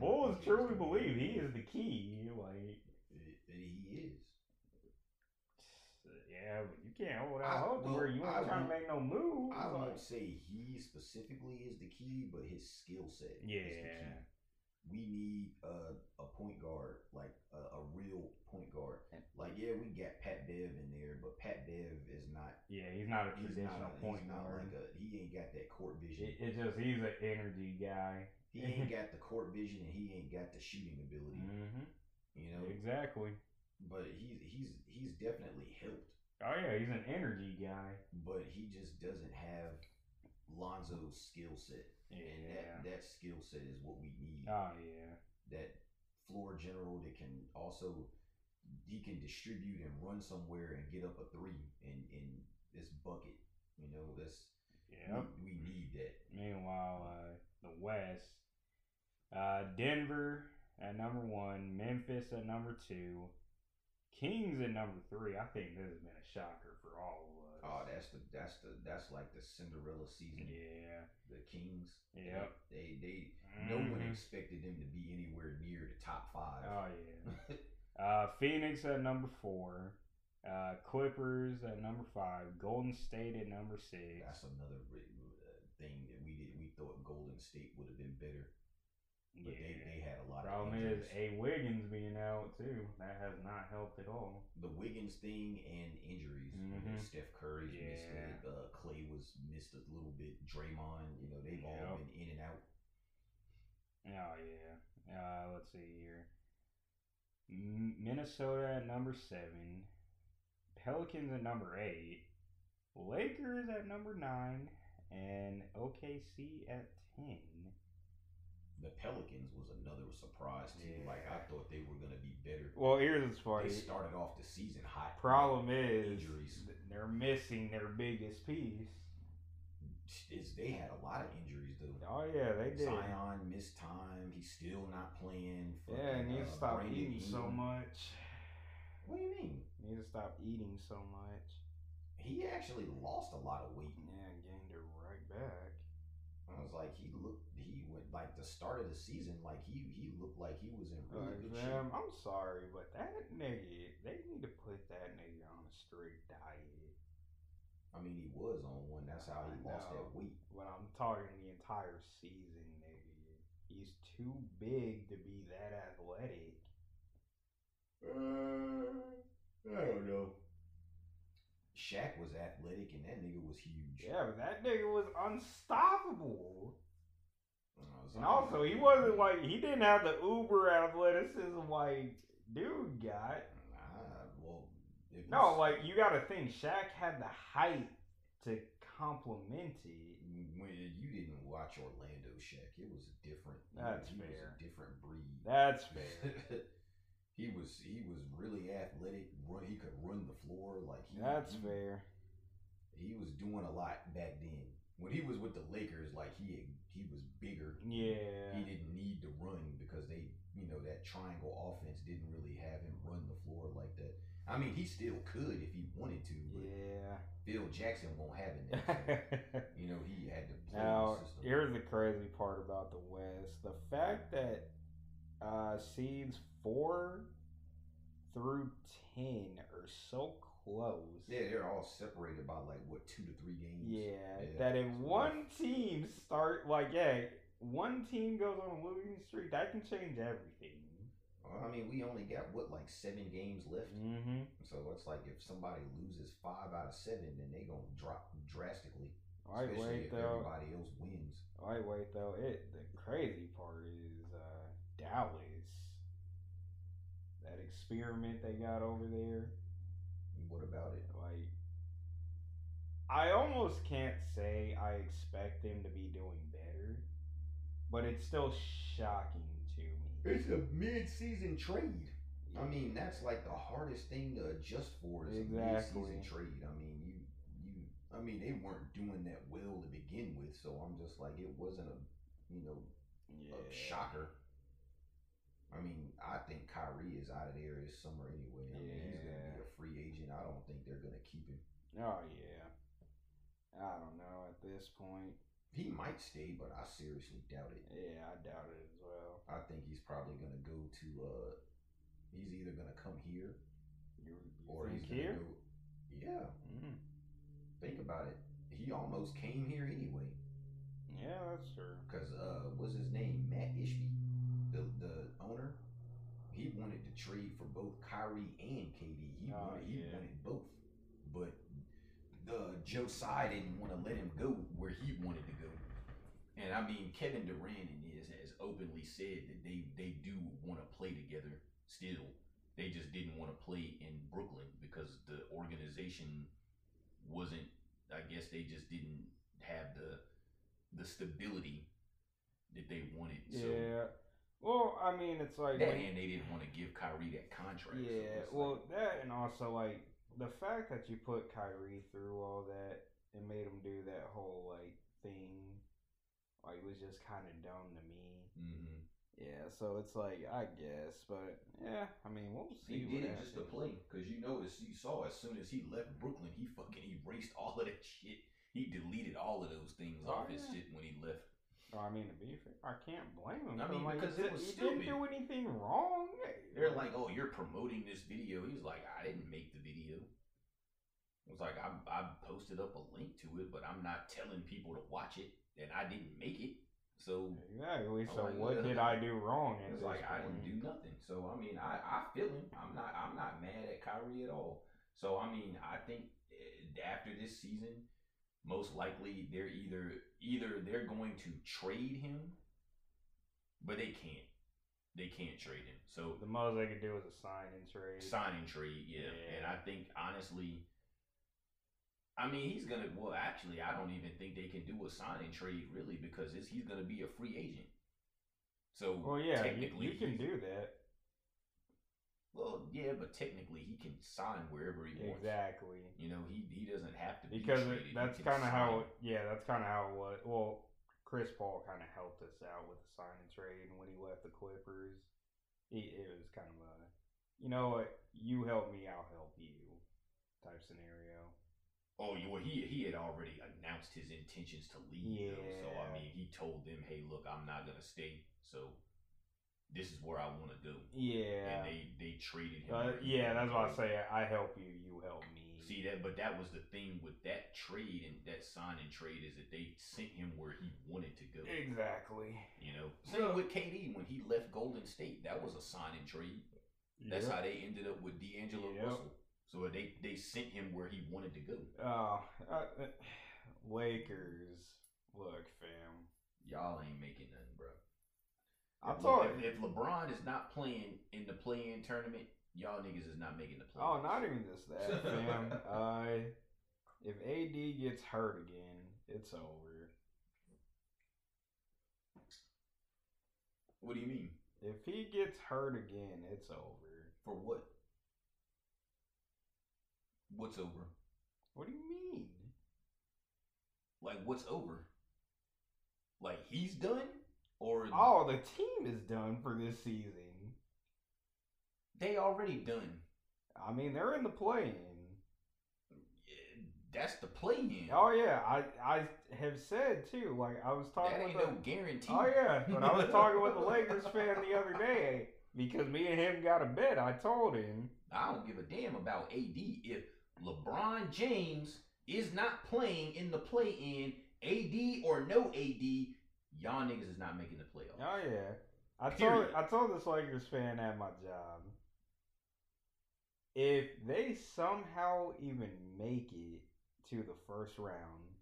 Bulls think it was truly believe he is the key. Like. He is. Yeah, but you can't hold out I- hope well, where you I ain't trying to make no move. I like- won't say he specifically is the key, but his skill set is the Yeah. key. We need a, a point guard, like a, a real point guard. Like, yeah, we got Pat Bev in there, but Pat Bev is not. Yeah, he's not a He's traditional not, a, point he's guard. like a. He ain't got that court vision. it, it's just he's an energy guy. He ain't got the court vision, and he ain't got the shooting ability. hmm You know, Exactly. but he's he's he's definitely helped. Oh yeah, he's an energy guy. But he just doesn't have Lonzo's skill set, and that that skill set is what we need. Oh yeah. that floor general that can also he can distribute and run somewhere and get up a three and in this bucket. You know, that's Yep. we, we need that. Meanwhile, uh, the West, uh, Denver at number one, Memphis at number two, Kings at number three. I think this has been a shocker for all of us. Oh, that's the that's the that's like the Cinderella season. yeah. The Kings. Yep. They they, no one Mhm. expected them to be anywhere near the top five. Oh yeah. [LAUGHS] Uh, Phoenix at number four, uh, Clippers at number five, Golden State at number six. that's another uh, thing that we did. We thought Golden State would have been better, but they, they had a lot Problem of is. A Wiggins being out too. That has not helped at all. the Wiggins thing and injuries. You know, Mhm. Steph Curry's missed it. Uh, Klay was missed a little bit. Draymond, you know, they've all been in and out. Oh yeah. Uh, let's see here. M- Minnesota at number seven, Pelicans at number eight, Lakers at number nine, and OKC at ten. The Pelicans was another surprise too. Like I thought they were gonna be better. Well, here's the part. They started off the season hot. Problem is, Injuries. they're missing their biggest piece. It's, they had a lot of injuries though. Oh yeah, they did. Zion missed time. He's still not playing. Yeah, and you uh, need to stop Brandon eating so much. What do you mean? You need to stop eating so much. He actually lost a lot of weight. Yeah, gained it right back. I was like, he looked. Like the start of the season. Like he he looked like he was in really good shape. I'm sorry, but that nigga, they need to put that nigga on a strict diet. I mean, he was on one. That's how he I lost know. that weight. But I'm talking the entire season, nigga. He's too big to be that athletic. Uh, I don't know. Shaq was athletic, and that nigga was huge. Yeah, but that nigga was unstoppable. Was And also, he wasn't like he didn't have the uber athleticism like dude got. Nah, well, if No, like you got to think, Shaq had the height to complement it. Mm, when you didn't watch Orlando Shaq, it was a different. That's he, fair. was a different breed. That's [LAUGHS] fair. he was he was really athletic. Run, he could run the floor like he. That's he, fair. He was doing a lot back then. When he was with the Lakers, like he he was bigger. Yeah. He didn't need to run because they, you know, that triangle offense didn't really have him run the floor like that. I mean, he still could if he wanted to, but Yeah. Phil Jackson won't have it. That. [LAUGHS] you know, he had to play now, the system. here's the crazy part about the West: the fact that uh, seeds four through ten are so close. yeah, they're all separated by like what two to three games. Yeah, Yeah, that if one team start like yeah, one team goes on a losing streak, that can change everything. Well, I mean, we only got what like seven games left. Mm-hmm. So it's like if somebody loses five out of seven, then they gonna drop drastically. I especially wait if though. everybody else wins. I wait though. It the crazy part is uh, Dallas. That experiment they got over there. What about it? Like, I almost can't say I expect them to be doing better, but it's still shocking to me. It's a mid-season trade. I mean, that's like the hardest thing to adjust for is a Exactly. mid-season trade. I mean, you you. I mean, they weren't doing that well to begin with, so I'm just like, it wasn't a, you know, yeah. a shocker. I mean, I think Kyrie is out of there this summer anyway. I mean, he's gonna be Yeah. a free agent. I don't think they're gonna keep him. Oh yeah. I don't know at this point. He might stay, but I seriously doubt it. Yeah, I doubt it as well. I think he's probably gonna go to. uh He's either gonna come here You, you or he's gonna here? go. Yeah, Mm, think about it. He almost came here anyway. yeah, that's true. Cause uh, what's his name? Mat Ishbia, the the owner. He wanted to trade for both Kyrie and KD. He Oh, wanted he yeah. wanted both, but the Joe Tsai didn't want to let him go where he wanted to go. And I mean, Kevin Durant and his has openly said that they they do want to play together still. They just didn't want to play in Brooklyn because the organization wasn't. I guess they just didn't have the the stability that they wanted. So Yeah. Well, I mean, it's like when- and they didn't want to give Kyrie that contract. Yeah, it's well, like- that and also like the fact that you put Kyrie through all that and made him do that whole like thing, like was just kind of dumb to me. Mhm. Yeah, so it's like I guess, but yeah, I mean we'll see. He did it just to play because you noticed you saw as soon as he left Brooklyn, he fucking erased [LAUGHS] all of that shit. He deleted all of those things Oh, off his shit when he left. Oh, I mean, to be fair, I can't blame him. I mean, like, because it was he didn't do anything wrong. They're like, "Oh, you're promoting this video." He's like, "I didn't make the video." It was like I I posted up a link to it, but I'm not telling people to watch it, and I didn't make it. So exactly. So like, what did I do wrong? It's like I didn't do nothing. So I mean, I, I feel him. I'm not I'm not mad at Kyrie at all. So I mean, I think eh, after this season, most likely they're either either they're going to trade him, but they can't. They can't trade him. So The most they could do is a sign and trade. sign and trade, yeah. Yeah. And I think honestly, I mean, he's gonna. Well, actually, I don't even think they can do a sign and trade really because he's gonna be a free agent. So Well, yeah, you, technically, you can do that. Well, yeah, but technically he can sign wherever he wants. Exactly. You know, he he doesn't have to Because be traded. That's kind of how, it, yeah, that's kind of how it was. Well, Chris Paul kind of helped us out with the sign and trade and when he left the Clippers. He, it was kind of a, you know what, you help me, I'll help you type scenario. Oh, yeah, well, he he had already announced his intentions to leave. Though, so I mean, he told them, "Hey, look, I'm not gonna stay. So this is where I want to go." Yeah. And they they traded him. Uh, yeah, that's why I say I help you, you help me. See that, but that was the thing with that trade and that sign and trade is that they sent him where he wanted to go. Exactly. You know, same with KD when he left Golden State. That was a sign and trade. That's how they ended up with D'Angelo Yep. Russell. So they they sent him where he wanted to go. Oh, uh, uh, [SIGHS] Lakers. Look, fam. Y'all ain't making nothing, bro. I If, thought. if, if LeBron is not playing in the play-in tournament, y'all niggas is not making the play. Oh, not even just that, [LAUGHS] fam. uh, if AD gets hurt again, it's over. What do you mean? If he gets hurt again, it's over. For what? What's over? What do you mean? Like what's over? Like he's done, or Oh, the team is done for this season. they already done? I mean, they're in the play-in. Yeah, That's the play in. Oh yeah, I I have said too. Like I was talking that with ain't the, no guarantee. Oh yeah, but I was talking with the [LAUGHS] Lakers fan the other day because me and him got a bet. I told him. I don't give a damn about AD. If LeBron James is not playing in the play in, AD or no AD, y'all niggas is not making the playoffs. Oh yeah, I told I told this Lakers fan at my job. If they somehow even make it to the first round,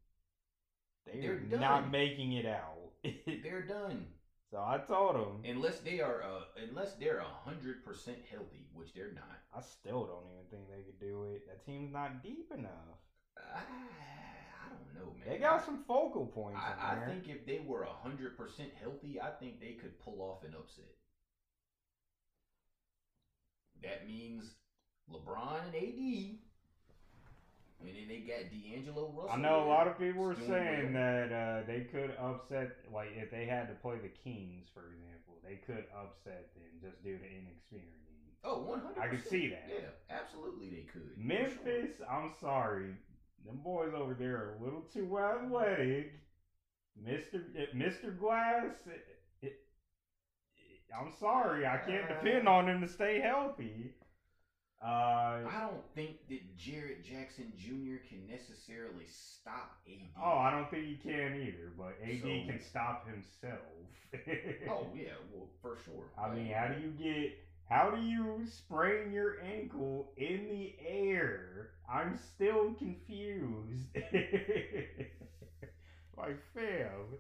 they They're are done. not making it out. [LAUGHS] They're done. so I told him. Unless they are uh unless they're a hundred percent healthy, which they're not. I still don't even think they could do it. That team's not deep enough. I, I don't know, man. They got some focal points in I, I think if they were a hundred percent healthy, I think they could pull off an upset. That means LeBron and AD, and then they got D'Angelo Russell. I know a lot of people were saying well. that uh, they could upset, like if they had to play the Kings, for example, they could upset them just due to inexperience. Oh, 100 I could see that. Yeah, absolutely they could. for sure. Memphis, I'm sorry, them boys over there are a little too athletic. Mister eh, Mister Glass, it, it, I'm sorry, I can't uh. depend on them to stay healthy. Uh, I don't think that Jaren Jackson Jr. can necessarily stop AD. oh, I don't think he can either, but AD So- can stop himself. [LAUGHS] Oh yeah, well for sure. I mean, how do you get? How do you sprain your ankle in the air? I'm still confused. like, fam.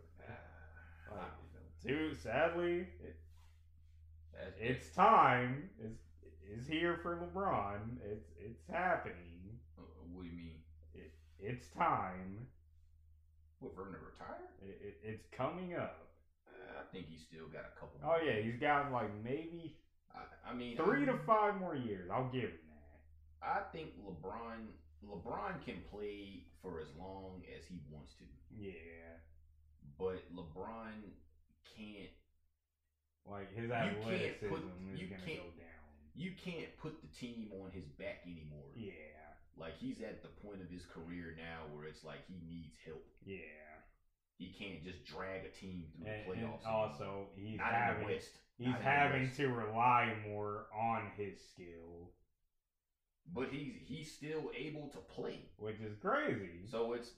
Like, don't dude, sadly, it, it's time. It's, it's here for LeBron. It's it's happening. uh, what do you mean? It, it's time. What for him to retire? It, it, it's coming up. Uh, I think he's still got a couple. Oh yeah, he's got like maybe I, I mean, three I, to five more years. I'll give him that. I think LeBron LeBron can play for as long as he wants to, Yeah. but LeBron can't. Like his can't athleticism put- is you gonna can't- go down. You can't put the team on his back anymore. Yeah, Like he's at the point of his career now where it's like he needs help. yeah. He can't just drag a team through And, the playoffs. also, he's not having West. he's Not in the having to rely more on his skill, but he's he's still able to play. which is crazy. So it's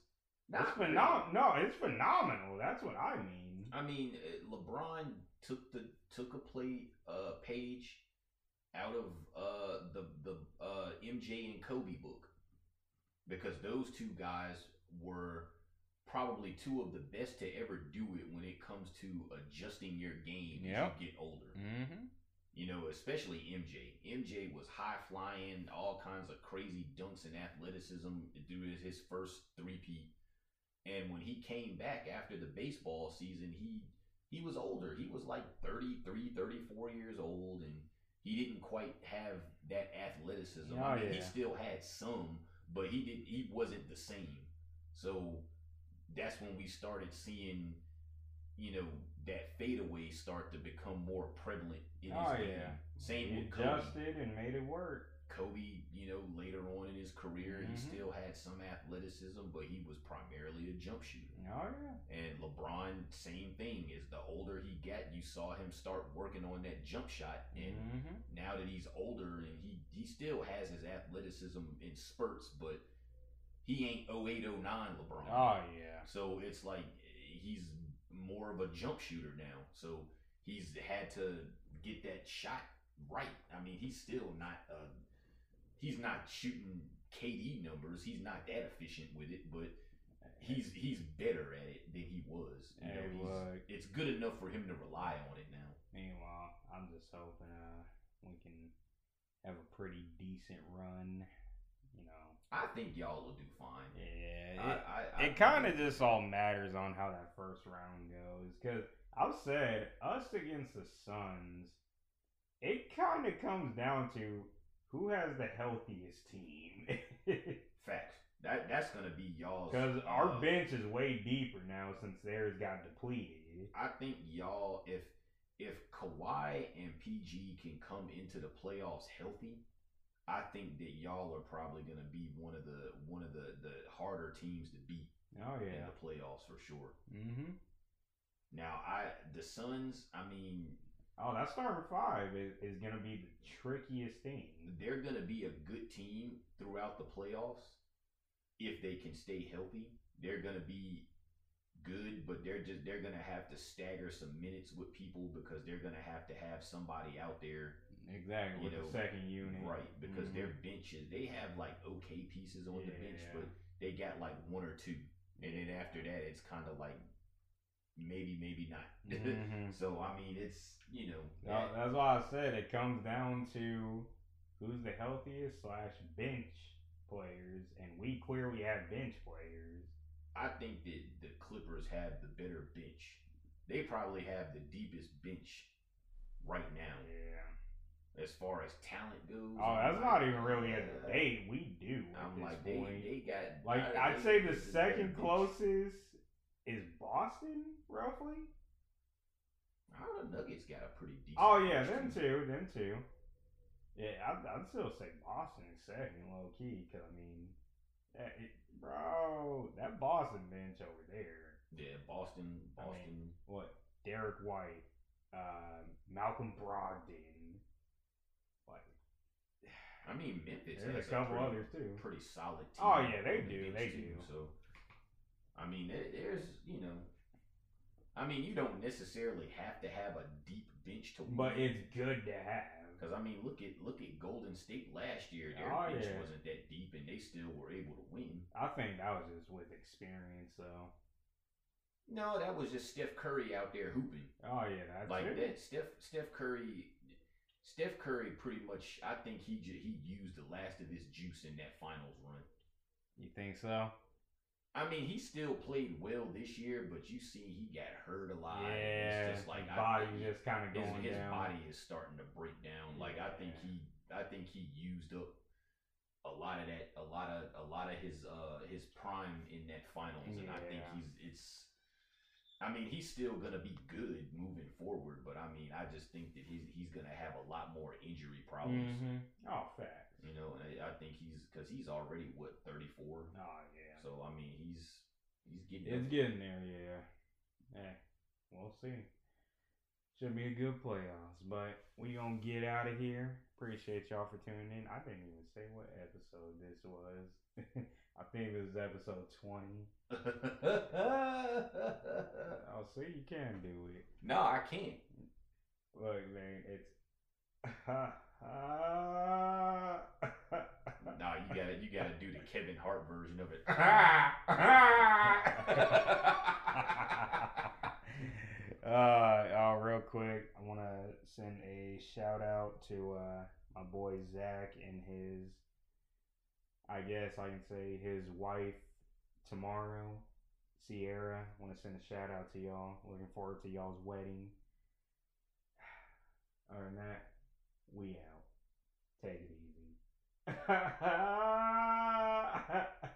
not it's phenomenal. No, it's phenomenal. That's what I mean. I mean, uh, LeBron took the took a play uh, page out of uh, the the uh, MJ and Kobe book because those two guys were probably two of the best to ever do it when it comes to adjusting your game Yep. as you get older. Mm-hmm. You know, especially MJ. MJ was high flying, all kinds of crazy dunks and athleticism to his first three-peat. And when he came back after the baseball season, he he was older. He was like 33, 34 years old and he didn't quite have that athleticism. I Oh, mean, he still had some, but he did he wasn't the same. So that's when we started seeing you know that fadeaway start to become more prevalent in his Oh, game. yeah. Same He with Kobe. adjusted and made it work. Kobe, you know, later on in his career, he Mhm. still had some athleticism, but he was primarily a jump shooter. Oh yeah. And LeBron, same thing. As the older he got, you saw him start working on that jump shot, and Mm-hmm. now that he's older and he he still has his athleticism in spurts, but he ain't 08, 09 LeBron. Oh yeah. So it's like he's more of a jump shooter now. So he's had to get that shot right. I mean, he's still not uh he's not shooting KD numbers. He's not that efficient with it, but he's he's better at it than he was. You Hey, know, look. it's good enough for him to rely on it now. Meanwhile, I'm just hoping uh we can have a pretty decent run. You know. I think y'all will do fine. Yeah. I, It, I, I it kind of just all matters on how that first round goes. Because I've said us against the Suns, it kind of comes down to who has the healthiest team. [LAUGHS] facts. That that's gonna be y'all's. Because our uh, bench is way deeper now since theirs got depleted. I think y'all, if if Kawhi and PG can come into the playoffs healthy, I think that y'all are probably gonna be one of the one of the the harder teams to beat Oh in the playoffs for sure. Mm-hmm. Now I the Suns, I mean, Oh, that starting five is, is gonna be the trickiest thing. they're gonna be a good team throughout the playoffs if they can stay healthy. They're gonna be good, but they're just they're gonna have to stagger some minutes with people because they're gonna have to have somebody out there Exactly You with know, the second unit. right because Mhm. their benches they have like okay pieces on the bench, Yeah. but they got like one or two, and then after that it's kind of like maybe maybe not. Mhm. [LAUGHS] so I mean it's you know No, that's why I said it comes down to who's the healthiest slash bench players, and we clearly have bench players. I think that the Clippers have the better bench. They probably have the deepest bench right now Yeah. As far as talent goes. Oh, that's not like, even really a uh, debate. We do I'm like they, they got like I'd say the this is better second closest is Boston, roughly. How the Nuggets got a pretty decent. Oh yeah, them too. them two. Yeah, I'd, I'd still say Boston is second, low key. Cause I mean, that, it, bro, that Boston bench over there. Yeah, Boston, I Boston. mean, what? Derrick White, uh, Malcolm Brogdon. I mean, Memphis there's has a couple pretty, others too. pretty solid oh, team. Oh, yeah, they do, they too, do. So, I mean, there, there's you know, I mean, you don't necessarily have to have a deep bench to win. But it's good to have. Because I mean, look at look at Golden State last year. Their Oh, bench yeah. wasn't that deep, and they still were able to win. I think that was just with experience, though. No, that was just Steph Curry out there hooping Oh yeah, that's like it. that. Steph Steph Curry, Steph Curry, pretty much. I think he ju- he used the last of his juice in that finals run. You think so? I mean, he still played well this year, but you see, he got hurt a lot. yeah, it's just like his I body think just kind of his, going his down. body is starting to break down. Like I think he, I think he used up a lot of that, a lot of a lot of his uh his prime in that finals, and I think he's it's. I mean, he's still gonna be good moving forward, but I mean, I just think that he's he's gonna have a lot more injury problems. Mhm. Oh, facts. You know, and I, I think he's because he's already what thirty four. Oh yeah. So I mean, he's he's getting It's getting there, yeah. Hey, we'll see. Should be a good playoffs, but we gonna get out of here. Appreciate y'all for tuning in. I didn't even say what episode this was. [LAUGHS] I think this is episode twenty. [LAUGHS] Oh, see, you can do it. no, I can't. Look, man, it's. [LAUGHS] No, you gotta you gotta do the Kevin Hart version of it. [LAUGHS] uh, oh, real quick, I want to send a shout out to uh, my boy Zach and his, I guess I can say his wife tomorrow, Sierra. Want to send a shout out to y'all. Looking forward to y'all's wedding. [SIGHS] Other than that, we out. Take it easy. [LAUGHS]